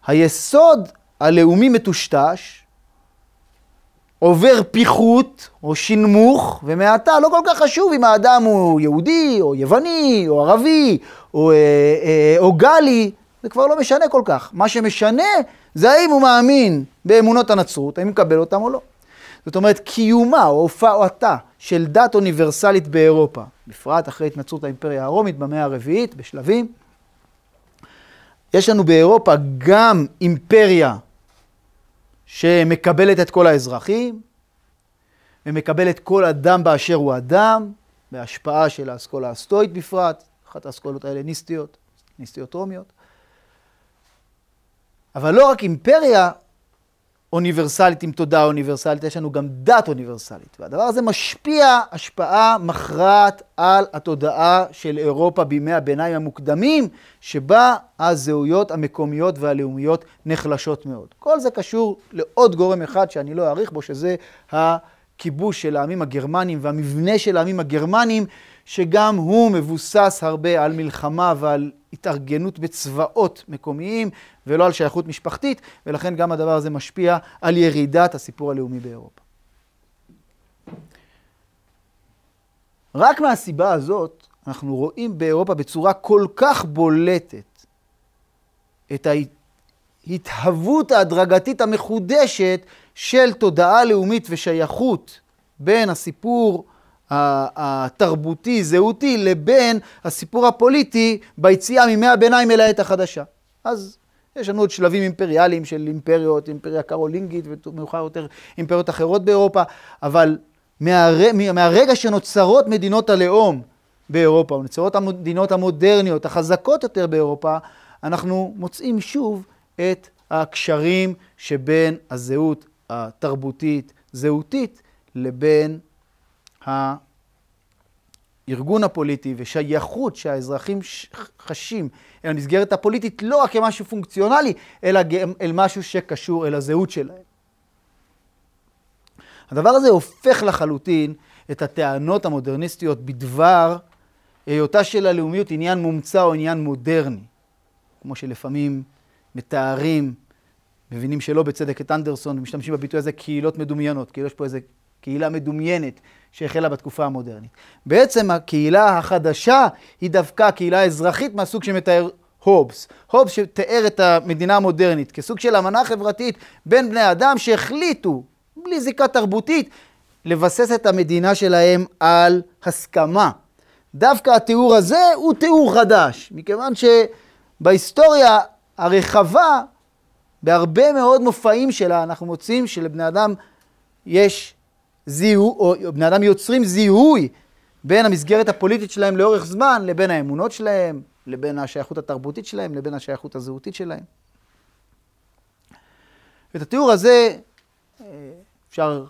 היסוד הלאומי מטושטש, עובר פיחות או שינמוך, ומעתה לא כל כך חשוב אם האדם הוא יהודי, או יווני, או ערבי, או, אה, אה, או גלי, זה כבר לא משנה כל כך. מה שמשנה זה האם הוא מאמין באמונות הנצרות, האם הוא מקבל אותם או לא. זאת אומרת, קיומה או הופעתה של דת אוניברסלית באירופה, בפרט אחרי התנצרות האימפריה הרומית במאה הרביעית, בשלבים, יש לנו באירופה גם אימפריה שמקבלת את כל האזרחים, ומקבלת כל אדם באשר הוא אדם, בהשפעה של האסכולה הסטואית בפרט, אחת האסכולות ההלניסטיות, ניסטיות רומיות. אבל לא רק אימפריה אוניברסלית עם תודעה אוניברסלית, יש לנו גם דת אוניברסלית. והדבר הזה משפיע השפעה מכרעת על התודעה של אירופה בימי הביניים המוקדמים, שבה הזהויות המקומיות והלאומיות נחלשות מאוד. כל זה קשור לעוד גורם אחד שאני לא אעריך בו, שזה הכיבוש של העמים הגרמנים והמבנה של העמים הגרמנים, שגם הוא מבוסס הרבה על מלחמה ועל התארגנות בצבאות מקומיים ולא על שייכות משפחתית, ולכן גם הדבר הזה משפיע על ירידת הסיפור הלאומי באירופה. רק מהסיבה הזאת אנחנו רואים באירופה בצורה כל כך בולטת את ההתהוות ההדרגתית המחודשת של תודעה לאומית ושייכות בין הסיפור התרבותי, זהותי, לבין הסיפור הפוליטי ביציאה מימי הביניים אל העת החדשה. אז יש לנו עוד שלבים אימפריאליים של אימפריות, אימפריה קרולינגית ומאוחר יותר אימפריות אחרות באירופה, אבל מהר... מהרגע שנוצרות מדינות הלאום באירופה, או נוצרות המדינות המודרניות, החזקות יותר באירופה, אנחנו מוצאים שוב את הקשרים שבין הזהות התרבותית, זהותית, לבין הארגון הפוליטי ושייכות שהאזרחים חשים אל המסגרת הפוליטית לא רק כמשהו פונקציונלי, אלא אל משהו שקשור אל הזהות שלהם. הדבר הזה הופך לחלוטין את הטענות המודרניסטיות בדבר היותה של הלאומיות עניין מומצא או עניין מודרני, כמו שלפעמים מתארים, מבינים שלא בצדק את אנדרסון ומשתמשים בביטוי הזה קהילות מדומיינות, כאילו יש פה איזה קהילה מדומיינת שהחלה בתקופה המודרנית. בעצם הקהילה החדשה היא דווקא קהילה אזרחית מהסוג שמתאר הובס. הובס שתיאר את המדינה המודרנית כסוג של אמנה חברתית בין בני אדם שהחליטו, בלי זיקה תרבותית, לבסס את המדינה שלהם על הסכמה. דווקא התיאור הזה הוא תיאור חדש, מכיוון שבהיסטוריה הרחבה, בהרבה מאוד מופעים שלה, אנחנו מוצאים שלבני אדם יש זיהו, או בני אדם יוצרים זיהוי בין המסגרת הפוליטית שלהם לאורך זמן לבין האמונות שלהם, לבין השייכות התרבותית שלהם, לבין השייכות הזהותית שלהם. את התיאור הזה אה, אפשר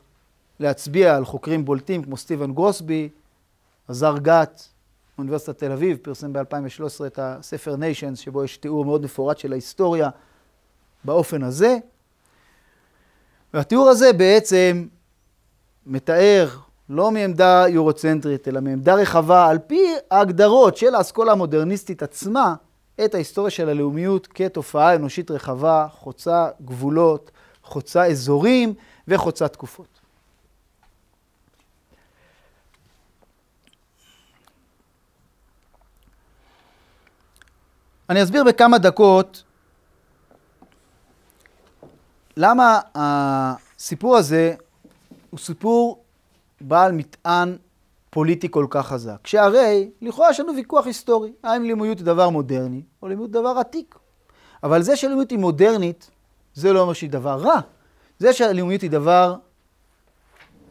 להצביע על חוקרים בולטים כמו סטיבן גרוסבי, עזר גת, מאוניברסיטת תל אביב, פרסם ב-2013 את הספר ניישנס, שבו יש תיאור מאוד מפורט של ההיסטוריה באופן הזה. והתיאור הזה בעצם מתאר לא מעמדה יורוצנטרית, אלא מעמדה רחבה, על פי ההגדרות של האסכולה המודרניסטית עצמה, את ההיסטוריה של הלאומיות כתופעה אנושית רחבה, חוצה גבולות, חוצה אזורים וחוצה תקופות. אני אסביר בכמה דקות למה הסיפור הזה הוא סיפור בעל מטען פוליטי כל כך חזק. שהרי, לכאורה יש לנו ויכוח היסטורי, האם לימודיות היא דבר מודרני, או לימוד דבר עתיק. אבל זה שלימודיות היא מודרנית, זה לא אומר שהיא דבר רע. זה שהלימודיות היא דבר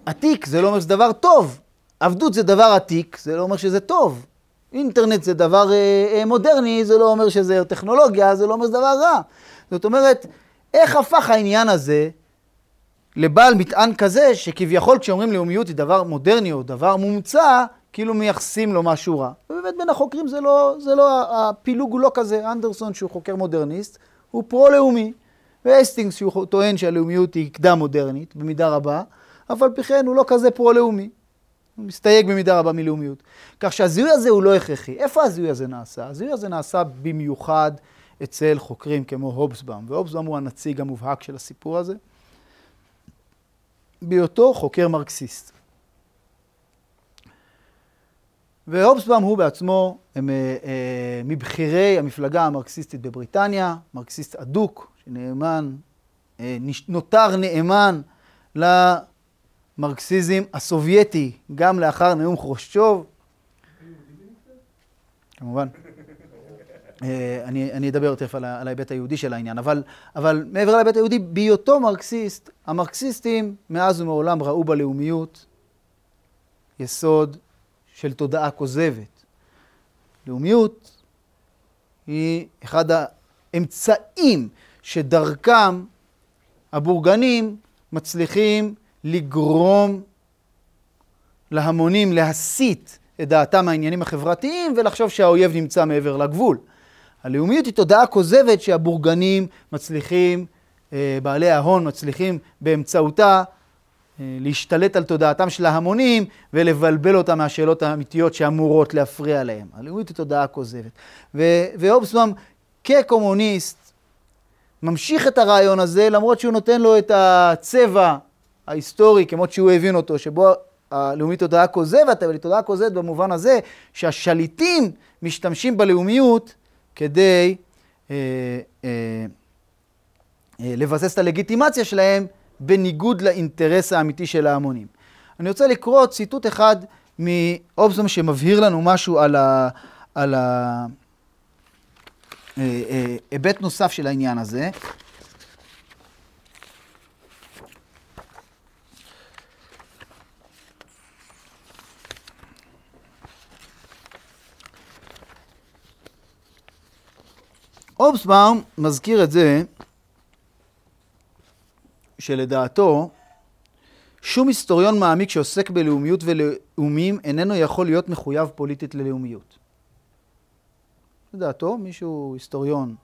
עתיק, זה לא אומר שזה דבר טוב. עבדות זה דבר עתיק, זה לא אומר שזה טוב. אינטרנט זה דבר אה, אה, מודרני, זה לא אומר שזה טכנולוגיה, זה לא אומר שזה דבר רע. זאת אומרת, איך הפך העניין הזה לבעל מטען כזה, שכביכול כשאומרים לאומיות היא דבר מודרני או דבר מומצא, כאילו מייחסים לו משהו רע. ובאמת בין החוקרים זה לא, זה לא, הפילוג הוא לא כזה. אנדרסון שהוא חוקר מודרניסט, הוא פרו-לאומי. והסטינגס שהוא טוען שהלאומיות היא קדם מודרנית, במידה רבה, אף על פי כן הוא לא כזה פרו-לאומי. הוא מסתייג במידה רבה מלאומיות. כך שהזיהוי הזה הוא לא הכרחי. איפה הזיהוי הזה נעשה? הזיהוי הזה נעשה במיוחד אצל חוקרים כמו הובסבאום, והובסבאום הוא הנציג המובהק של הסיפור הזה. בהיותו חוקר מרקסיסט. והובסבאום הוא בעצמו הם, אה, אה, מבכירי המפלגה המרקסיסטית בבריטניה, מרקסיסט אדוק, שנאמן, אה, נותר נאמן למרקסיזם הסובייטי, גם לאחר נאום חרושצ'וב. כמובן. אה, אני, אני אדבר תכף על, על ההיבט היהודי של העניין, אבל, אבל מעבר להיבט היהודי, בהיותו מרקסיסט, המרקסיסטים מאז ומעולם ראו בלאומיות יסוד של תודעה כוזבת. לאומיות היא אחד האמצעים שדרכם הבורגנים מצליחים לגרום להמונים להסיט את דעתם מהעניינים החברתיים ולחשוב שהאויב נמצא מעבר לגבול. הלאומיות היא תודעה כוזבת שהבורגנים מצליחים, אה, בעלי ההון מצליחים באמצעותה אה, להשתלט על תודעתם של ההמונים ולבלבל אותם מהשאלות האמיתיות שאמורות להפריע להם. הלאומיות היא תודעה כוזבת. ואובסבאום כקומוניסט ממשיך את הרעיון הזה למרות שהוא נותן לו את הצבע ההיסטורי כמות שהוא הבין אותו, שבו הלאומית תודעה כוזבת, אבל היא תודעה כוזבת במובן הזה שהשליטים משתמשים בלאומיות כדי אה, אה, אה, לבסס את הלגיטימציה שלהם בניגוד לאינטרס האמיתי של ההמונים. אני רוצה לקרוא ציטוט אחד מאובזום שמבהיר לנו משהו על, ה, על ה, אה, אה, היבט נוסף של העניין הזה. אובסבאום מזכיר את זה שלדעתו שום היסטוריון מעמיק שעוסק בלאומיות ולאומים איננו יכול להיות מחויב פוליטית ללאומיות. לדעתו, מישהו היסטוריון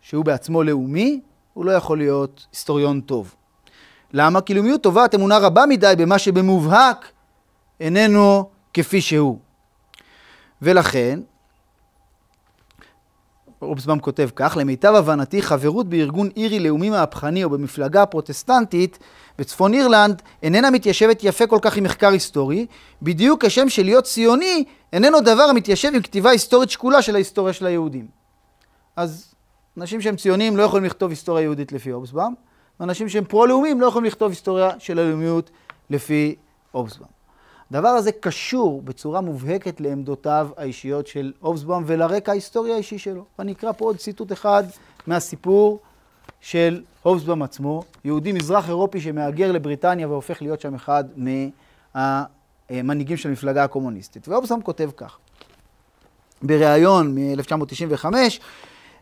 שהוא בעצמו לאומי, הוא לא יכול להיות היסטוריון טוב. למה? כי לאומיות תובעת אמונה רבה מדי במה שבמובהק איננו כפי שהוא. ולכן, אובסבאום כותב כך, למיטב הבנתי, חברות בארגון אירי לאומי מהפכני או במפלגה פרוטסטנטית בצפון אירלנד איננה מתיישבת יפה כל כך עם מחקר היסטורי, בדיוק כשם שלהיות ציוני איננו דבר המתיישב עם כתיבה היסטורית שקולה של ההיסטוריה של היהודים. אז אנשים שהם ציונים לא יכולים לכתוב היסטוריה יהודית לפי אובסבאום, ואנשים שהם פרו-לאומיים לא יכולים לכתוב היסטוריה של הלאומיות לפי אובסבאום. הדבר הזה קשור בצורה מובהקת לעמדותיו האישיות של אובסבאום ולרקע ההיסטורי האישי שלו. ואני אקרא פה עוד ציטוט אחד מהסיפור של אובסבאום עצמו, יהודי מזרח אירופי שמהגר לבריטניה והופך להיות שם אחד מהמנהיגים של המפלגה הקומוניסטית. ואובסבאום כותב כך, בריאיון מ-1995,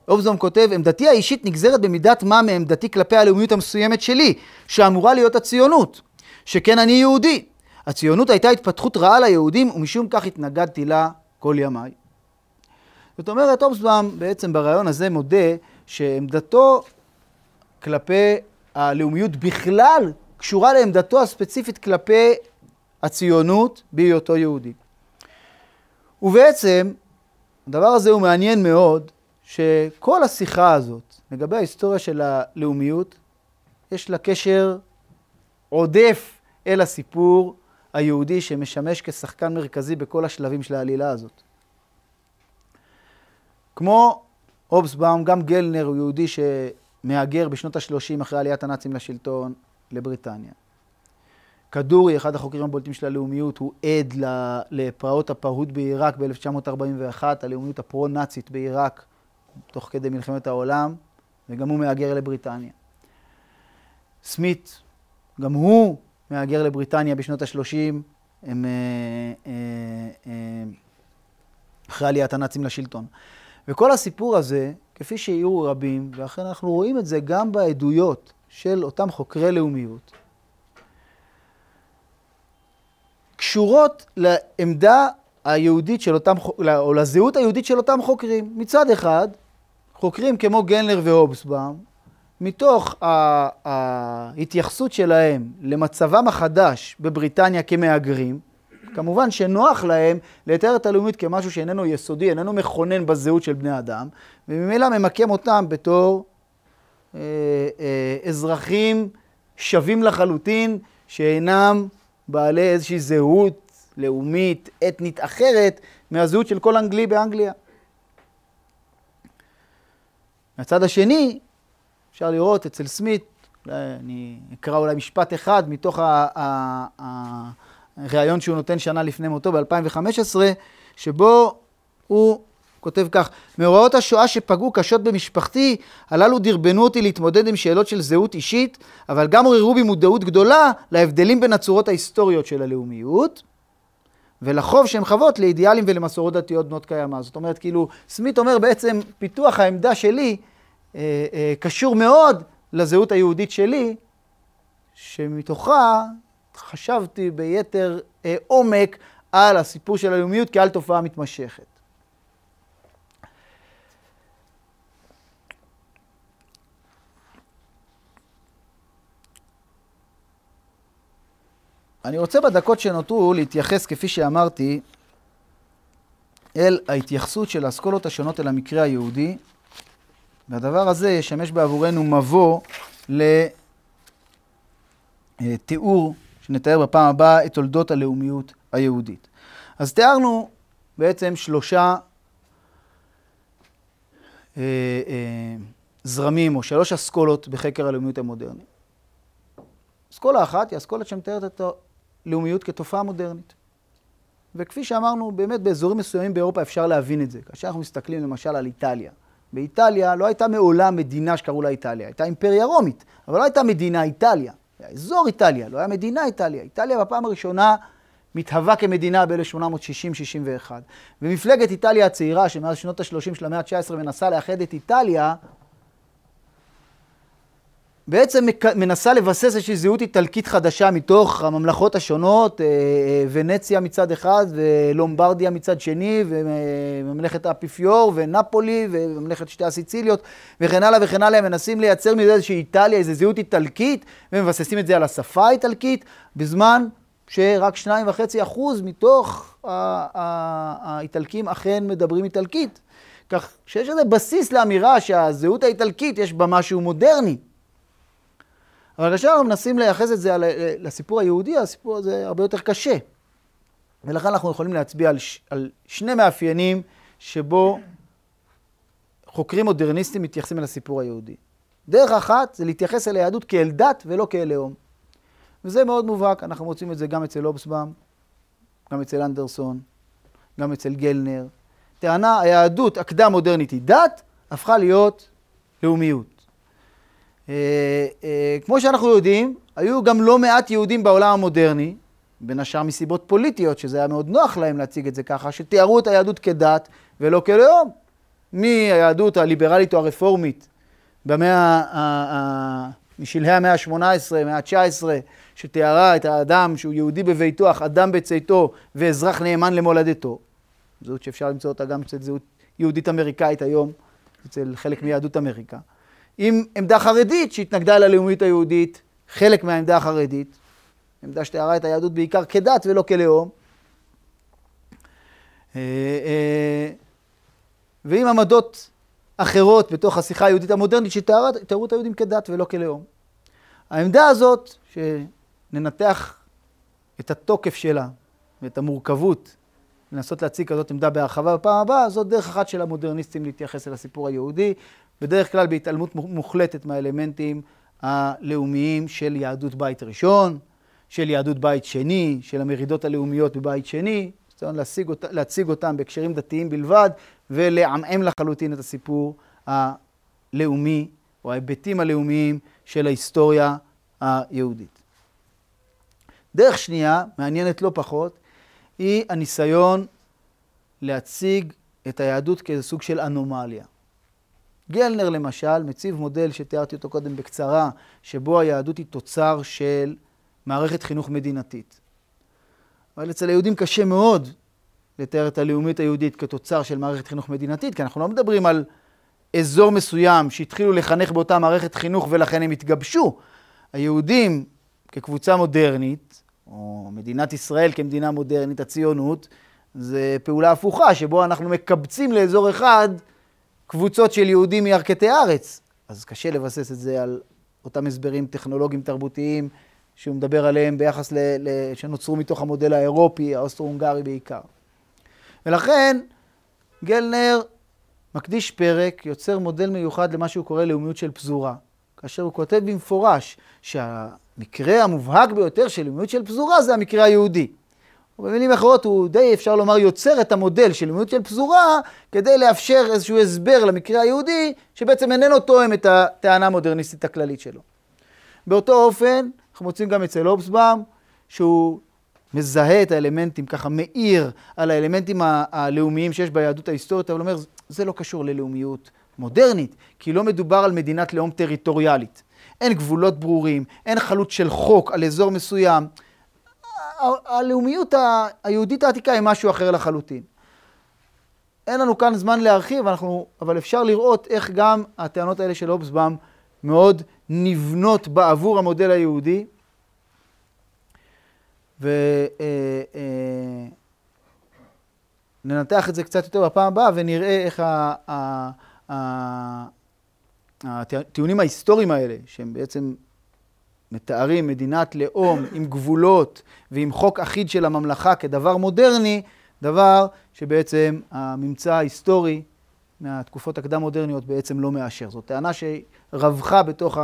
אובסבאום כותב, עמדתי האישית נגזרת במידת מה מעמדתי כלפי הלאומיות המסוימת שלי, שאמורה להיות הציונות, שכן אני יהודי. הציונות הייתה התפתחות רעה ליהודים, ומשום כך התנגדתי לה כל ימיי. זאת אומרת, אובסבאום בעצם ברעיון הזה מודה שעמדתו כלפי הלאומיות בכלל קשורה לעמדתו הספציפית כלפי הציונות בהיותו יהודי. ובעצם, הדבר הזה הוא מעניין מאוד, שכל השיחה הזאת לגבי ההיסטוריה של הלאומיות, יש לה קשר עודף אל הסיפור היהודי שמשמש כשחקן מרכזי בכל השלבים של העלילה הזאת. כמו אובסבאום, גם גלנר הוא יהודי שמהגר בשנות ה-30 אחרי עליית הנאצים לשלטון לבריטניה. כדורי, אחד החוקרים הבולטים של הלאומיות, הוא עד לפרעות הפרהוד בעיראק ב-1941, הלאומיות הפרו-נאצית בעיראק, תוך כדי מלחמת העולם, וגם הוא מהגר לבריטניה. סמית, גם הוא מהגר לבריטניה בשנות ה-30, הם אה, אה, אה, אחרי עליית הנאצים לשלטון. וכל הסיפור הזה, כפי שיהיו רבים, ואכן אנחנו רואים את זה גם בעדויות של אותם חוקרי לאומיות, קשורות לעמדה היהודית של אותם, או לזהות היהודית של אותם חוקרים. מצד אחד, חוקרים כמו גנלר והובסבאום, מתוך ההתייחסות שלהם למצבם החדש בבריטניה כמהגרים, כמובן שנוח להם לתאר את הלאומית כמשהו שאיננו יסודי, איננו מכונן בזהות של בני אדם, וממילא ממקם אותם בתור אה, אה, אזרחים שווים לחלוטין, שאינם בעלי איזושהי זהות לאומית, אתנית אחרת, מהזהות של כל אנגלי באנגליה. מהצד השני, אפשר לראות אצל סמית, אני אקרא אולי משפט אחד מתוך הריאיון שהוא נותן שנה לפני מותו ב-2015, שבו הוא כותב כך: מאורעות השואה שפגעו קשות במשפחתי, הללו דרבנו אותי להתמודד עם שאלות של זהות אישית, אבל גם עוררו בי מודעות גדולה להבדלים בין הצורות ההיסטוריות של הלאומיות. ולחוב שהן חוות לאידיאלים ולמסורות דתיות בנות קיימא. זאת אומרת, כאילו, סמית אומר בעצם, פיתוח העמדה שלי קשור מאוד לזהות היהודית שלי, שמתוכה חשבתי ביתר אה, עומק על הסיפור של הלאומיות כעל תופעה מתמשכת. אני רוצה בדקות שנותרו להתייחס, כפי שאמרתי, אל ההתייחסות של האסכולות השונות אל המקרה היהודי, והדבר הזה ישמש בעבורנו מבוא לתיאור, שנתאר בפעם הבאה, את תולדות הלאומיות היהודית. אז תיארנו בעצם שלושה אה, אה, זרמים או שלוש אסכולות בחקר הלאומיות המודרנית. אסכולה אחת היא אסכולה שמתארת את לאומיות כתופעה מודרנית. וכפי שאמרנו, באמת באזורים מסוימים באירופה אפשר להבין את זה. כאשר אנחנו מסתכלים למשל על איטליה. באיטליה לא הייתה מעולם מדינה שקראו לה איטליה, הייתה אימפריה רומית, אבל לא הייתה מדינה איטליה. היה אזור איטליה, לא היה מדינה איטליה. איטליה בפעם הראשונה מתהווה כמדינה ב-1860-61. ומפלגת איטליה הצעירה, שמאז שנות ה-30 של המאה ה-19 מנסה לאחד את איטליה, בעצם מנסה לבסס איזושהי זהות איטלקית חדשה מתוך הממלכות השונות, אה, אה, ונציה מצד אחד, ולומברדיה מצד שני, וממלכת האפיפיור, ונפולי, וממלכת שתי הסיציליות, וכן הלאה וכן הלאה, מנסים לייצר מזה איזושהי איטליה, איזו זהות איטלקית, ומבססים את זה על השפה האיטלקית, בזמן שרק שניים וחצי אחוז מתוך האיטלקים אכן מדברים איטלקית. כך שיש איזה בסיס לאמירה שהזהות האיטלקית יש בה משהו מודרני. אבל כאשר אנחנו מנסים לייחס את זה לסיפור היהודי, הסיפור הזה הרבה יותר קשה. ולכן אנחנו יכולים להצביע על, ש, על שני מאפיינים שבו חוקרים מודרניסטים מתייחסים אל הסיפור היהודי. דרך אחת זה להתייחס אל היהדות כאל דת ולא כאל לאום. וזה מאוד מובהק, אנחנו מוצאים את זה גם אצל אובסבאם, גם אצל אנדרסון, גם אצל גלנר. טענה, היהדות הקדם-מודרנית היא דת, הפכה להיות לאומיות. אה, אה, כמו שאנחנו יודעים, היו גם לא מעט יהודים בעולם המודרני, בין השאר מסיבות פוליטיות, שזה היה מאוד נוח להם להציג את זה ככה, שתיארו את היהדות כדת ולא כלאום. מהיהדות הליברלית או הרפורמית במאה, משלהי המאה ה-18, המאה ה-19, שתיארה את האדם שהוא יהודי בביתו, אך אדם בצאתו ואזרח נאמן למולדתו. זאת שאפשר למצוא אותה גם אצל זהות יהודית אמריקאית היום, אצל חלק מיהדות אמריקה. עם עמדה חרדית שהתנגדה ללאומית היהודית, חלק מהעמדה החרדית, עמדה שתיארה את היהדות בעיקר כדת ולא כלאום. אה, אה, ועם עמדות אחרות בתוך השיחה היהודית המודרנית שתיארו את היהודים כדת ולא כלאום. העמדה הזאת, שננתח את התוקף שלה ואת המורכבות, לנסות להציג כזאת עמדה בהרחבה. בפעם הבאה, זאת דרך אחת של המודרניסטים להתייחס אל הסיפור היהודי, בדרך כלל בהתעלמות מוחלטת מהאלמנטים הלאומיים של יהדות בית ראשון, של יהדות בית שני, של המרידות הלאומיות בבית שני, ניסיון להציג, אות, להציג אותם בהקשרים דתיים בלבד, ולעמעם לחלוטין את הסיפור הלאומי, או ההיבטים הלאומיים של ההיסטוריה היהודית. דרך שנייה, מעניינת לא פחות, היא הניסיון להציג את היהדות כאיזה סוג של אנומליה. גלנר למשל מציב מודל שתיארתי אותו קודם בקצרה, שבו היהדות היא תוצר של מערכת חינוך מדינתית. אבל אצל היהודים קשה מאוד לתאר את הלאומית היהודית כתוצר של מערכת חינוך מדינתית, כי אנחנו לא מדברים על אזור מסוים שהתחילו לחנך באותה מערכת חינוך ולכן הם התגבשו. היהודים כקבוצה מודרנית, או מדינת ישראל כמדינה מודרנית, הציונות, זה פעולה הפוכה, שבו אנחנו מקבצים לאזור אחד קבוצות של יהודים מירכתי הארץ. אז קשה לבסס את זה על אותם הסברים טכנולוגיים תרבותיים שהוא מדבר עליהם ביחס ל... ל שנוצרו מתוך המודל האירופי, האוסטרו-הונגרי בעיקר. ולכן גלנר מקדיש פרק, יוצר מודל מיוחד למה שהוא קורא לאומיות של פזורה. כאשר הוא כותב במפורש שהמקרה המובהק ביותר של לאומיות של פזורה זה המקרה היהודי. ובמילים אחרות הוא די, אפשר לומר, יוצר את המודל של לאומיות של פזורה כדי לאפשר איזשהו הסבר למקרה היהודי, שבעצם איננו תואם את הטענה המודרניסטית הכללית שלו. באותו אופן, אנחנו מוצאים גם אצל אובסבאום, שהוא מזהה את האלמנטים, ככה מאיר על האלמנטים הלאומיים שיש ביהדות ההיסטורית, אבל אומר, זה לא קשור ללאומיות מודרנית, כי לא מדובר על מדינת לאום טריטוריאלית. אין גבולות ברורים, אין חלוט של חוק על אזור מסוים. הלאומיות היהודית העתיקה היא משהו אחר לחלוטין. אין לנו כאן זמן להרחיב, אנחנו, אבל אפשר לראות איך גם הטענות האלה של אובסבאם מאוד נבנות בעבור המודל היהודי. וננתח אה, אה, את זה קצת יותר בפעם הבאה ונראה איך הטיעונים ההיסטוריים האלה, שהם בעצם מתארים מדינת לאום עם גבולות ועם חוק אחיד של הממלכה כדבר מודרני, דבר שבעצם הממצא ההיסטורי מהתקופות הקדם-מודרניות בעצם לא מאשר. זאת טענה שרווחה בתוך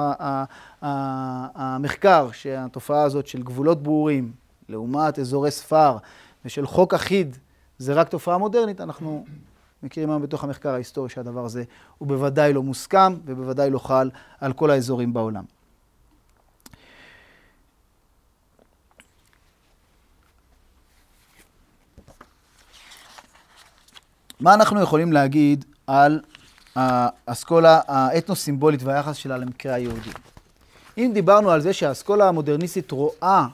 המחקר, שהתופעה הזאת של גבולות ברורים, לעומת אזורי ספר, ושל חוק אחיד, זה רק תופעה מודרנית, אנחנו מכירים היום בתוך המחקר ההיסטורי שהדבר הזה הוא בוודאי לא מוסכם ובוודאי לא חל על כל האזורים בעולם. מה אנחנו יכולים להגיד על האסכולה האתנו-סימבולית והיחס שלה למקרה היהודי? אם דיברנו על זה שהאסכולה המודרניסטית רואה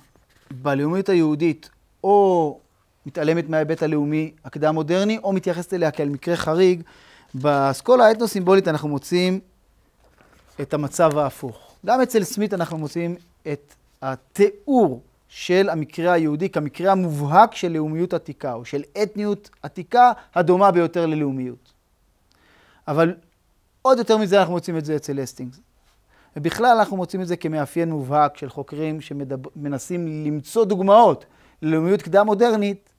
בלאומיות היהודית או מתעלמת מההיבט הלאומי הקדם-מודרני, או מתייחסת אליה כאל מקרה חריג, באסכולה האתנו-סימבולית אנחנו מוצאים את המצב ההפוך. גם אצל סמית אנחנו מוצאים את התיאור של המקרה היהודי כמקרה המובהק של לאומיות עתיקה, או של אתניות עתיקה הדומה ביותר ללאומיות. אבל עוד יותר מזה אנחנו מוצאים את זה אצל אסטינגס. ובכלל אנחנו מוצאים את זה כמאפיין מובהק של חוקרים שמנסים למצוא דוגמאות ללאומיות קדם-מודרנית,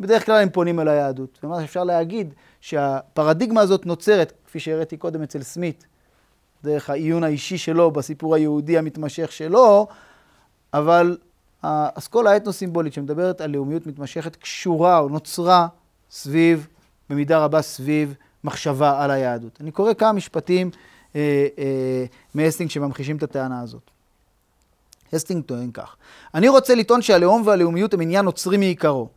בדרך כלל הם פונים אל היהדות. ומה שאפשר להגיד, שהפרדיגמה הזאת נוצרת, כפי שהראיתי קודם אצל סמית, דרך העיון האישי שלו בסיפור היהודי המתמשך שלו, אבל האסכולה האתנו-סימבולית שמדברת על לאומיות מתמשכת קשורה או נוצרה סביב, במידה רבה סביב, מחשבה על היהדות. אני קורא כמה משפטים אה, אה, מהסטינג שממחישים את הטענה הזאת. הסטינג טוען כך: אני רוצה לטעון שהלאום והלאומיות הם עניין נוצרי מעיקרו,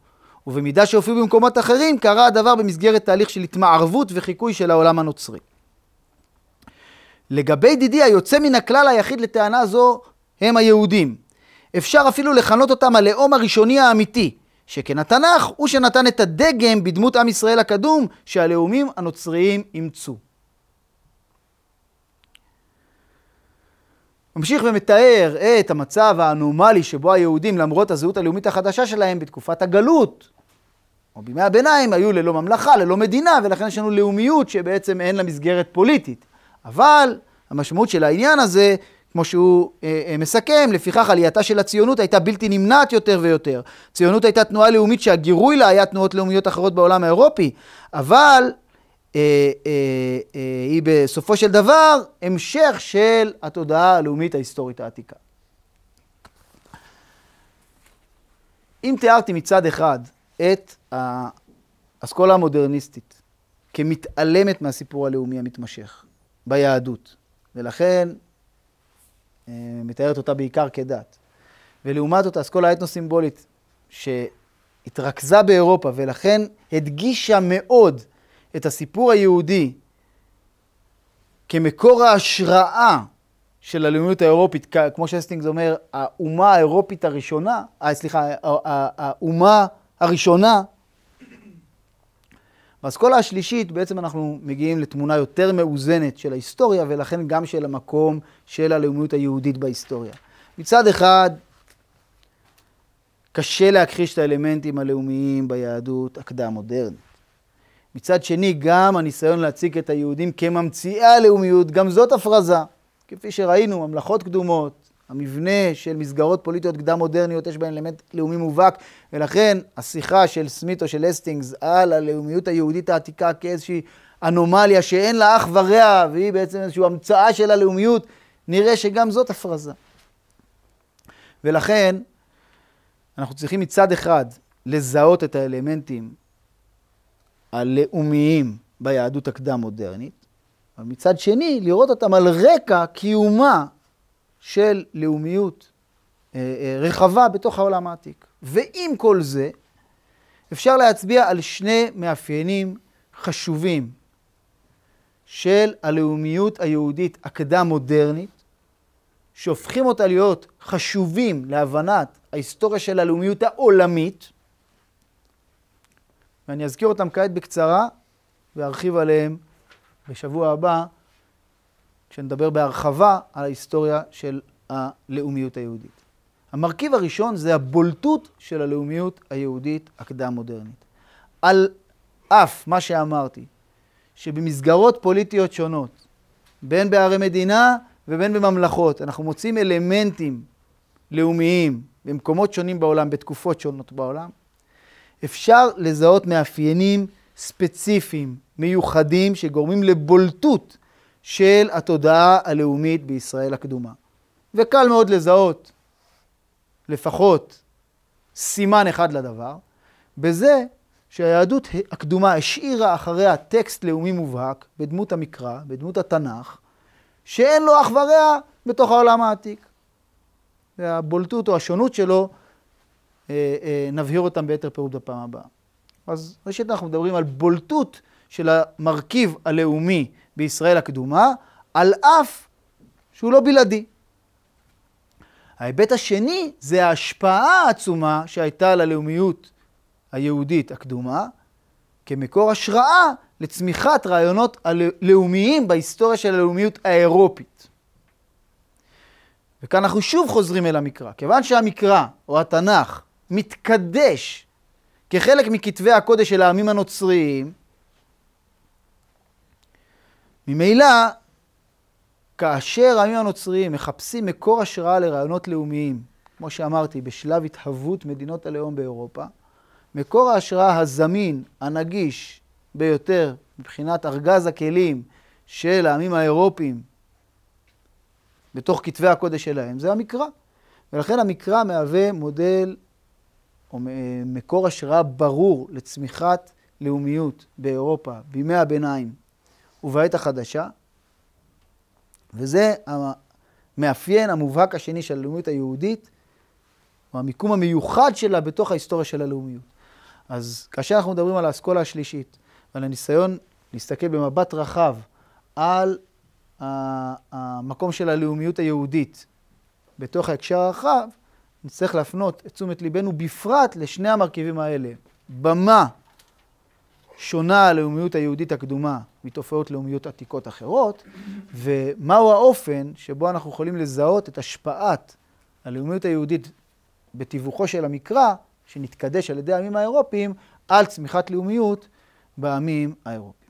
ובמידה שהופיעו במקומות אחרים, קרה הדבר במסגרת תהליך של התמערבות וחיקוי של העולם הנוצרי. לגבי דידי, היוצא מן הכלל היחיד לטענה זו הם היהודים. אפשר אפילו לכנות אותם הלאום הראשוני האמיתי, שכן התנ"ך הוא שנתן את הדגם בדמות עם ישראל הקדום, שהלאומים הנוצריים אימצו. ממשיך ומתאר את המצב האנומלי שבו היהודים, למרות הזהות הלאומית החדשה שלהם בתקופת הגלות, או בימי הביניים, היו ללא ממלכה, ללא מדינה, ולכן יש לנו לאומיות שבעצם אין לה מסגרת פוליטית. אבל המשמעות של העניין הזה, כמו שהוא אה, אה, מסכם, לפיכך עלייתה של הציונות הייתה בלתי נמנעת יותר ויותר. ציונות הייתה תנועה לאומית שהגירוי לה היה תנועות לאומיות אחרות בעולם האירופי, אבל אה, אה, אה, היא בסופו של דבר המשך של התודעה הלאומית ההיסטורית העתיקה. אם תיארתי מצד אחד את האסכולה המודרניסטית כמתעלמת מהסיפור הלאומי המתמשך ביהדות, ולכן מתארת אותה בעיקר כדת, ולעומת זאת האסכולה האתנו-סימבולית שהתרכזה באירופה ולכן הדגישה מאוד את הסיפור היהודי כמקור ההשראה של הלאומיות האירופית, כמו שסטינגס אומר, האומה האירופית הראשונה, אה, סליחה, האומה הראשונה, באסכולה השלישית בעצם אנחנו מגיעים לתמונה יותר מאוזנת של ההיסטוריה ולכן גם של המקום של הלאומיות היהודית בהיסטוריה. מצד אחד, קשה להכחיש את האלמנטים הלאומיים ביהדות הקדם-מודרנית. מצד שני, גם הניסיון להציג את היהודים כממציאי הלאומיות, גם זאת הפרזה. כפי שראינו, ממלכות קדומות, המבנה של מסגרות פוליטיות קדם-מודרניות, יש בהן אלמנט לאומי מובהק, ולכן השיחה של סמית או של אסטינגס על הלאומיות היהודית העתיקה כאיזושהי אנומליה שאין לה אח ורע, והיא בעצם איזושהי המצאה של הלאומיות, נראה שגם זאת הפרזה. ולכן, אנחנו צריכים מצד אחד לזהות את האלמנטים הלאומיים ביהדות הקדם-מודרנית, אבל מצד שני, לראות אותם על רקע קיומה של לאומיות אה, אה, רחבה בתוך העולם העתיק. ועם כל זה, אפשר להצביע על שני מאפיינים חשובים של הלאומיות היהודית הקדם-מודרנית, שהופכים אותה להיות חשובים להבנת ההיסטוריה של הלאומיות העולמית, ואני אזכיר אותם כעת בקצרה וארחיב עליהם בשבוע הבא, כשנדבר בהרחבה על ההיסטוריה של הלאומיות היהודית. המרכיב הראשון זה הבולטות של הלאומיות היהודית הקדם-מודרנית. על אף מה שאמרתי, שבמסגרות פוליטיות שונות, בין בערי מדינה ובין בממלכות, אנחנו מוצאים אלמנטים לאומיים במקומות שונים בעולם, בתקופות שונות בעולם, אפשר לזהות מאפיינים ספציפיים, מיוחדים, שגורמים לבולטות של התודעה הלאומית בישראל הקדומה. וקל מאוד לזהות לפחות סימן אחד לדבר, בזה שהיהדות הקדומה השאירה אחריה טקסט לאומי מובהק בדמות המקרא, בדמות התנ"ך, שאין לו אח ורע בתוך העולם העתיק. והבולטות או השונות שלו, אה, אה, נבהיר אותם ביתר פירוט בפעם הבאה. אז ראשית אנחנו מדברים על בולטות של המרכיב הלאומי בישראל הקדומה, על אף שהוא לא בלעדי. ההיבט השני זה ההשפעה העצומה שהייתה ללאומיות היהודית הקדומה, כמקור השראה לצמיחת רעיונות הלאומיים בהיסטוריה של הלאומיות האירופית. וכאן אנחנו שוב חוזרים אל המקרא. כיוון שהמקרא, או התנ"ך, מתקדש כחלק מכתבי הקודש של העמים הנוצריים, ממילא, כאשר העמים הנוצריים מחפשים מקור השראה לרעיונות לאומיים, כמו שאמרתי, בשלב התהוות מדינות הלאום באירופה, מקור ההשראה הזמין, הנגיש ביותר מבחינת ארגז הכלים של העמים האירופיים בתוך כתבי הקודש שלהם, זה המקרא. ולכן המקרא מהווה מודל או מקור השראה ברור לצמיחת לאומיות באירופה בימי הביניים ובעת החדשה, וזה המאפיין המובהק השני של הלאומיות היהודית, או המיקום המיוחד שלה בתוך ההיסטוריה של הלאומיות. אז כאשר אנחנו מדברים על האסכולה השלישית ועל הניסיון להסתכל במבט רחב על המקום של הלאומיות היהודית בתוך ההקשר הרחב, נצטרך להפנות את תשומת ליבנו בפרט לשני המרכיבים האלה. במה שונה הלאומיות היהודית הקדומה מתופעות לאומיות עתיקות אחרות, ומהו האופן שבו אנחנו יכולים לזהות את השפעת הלאומיות היהודית בתיווכו של המקרא, שנתקדש על ידי העמים האירופיים, על צמיחת לאומיות בעמים האירופיים.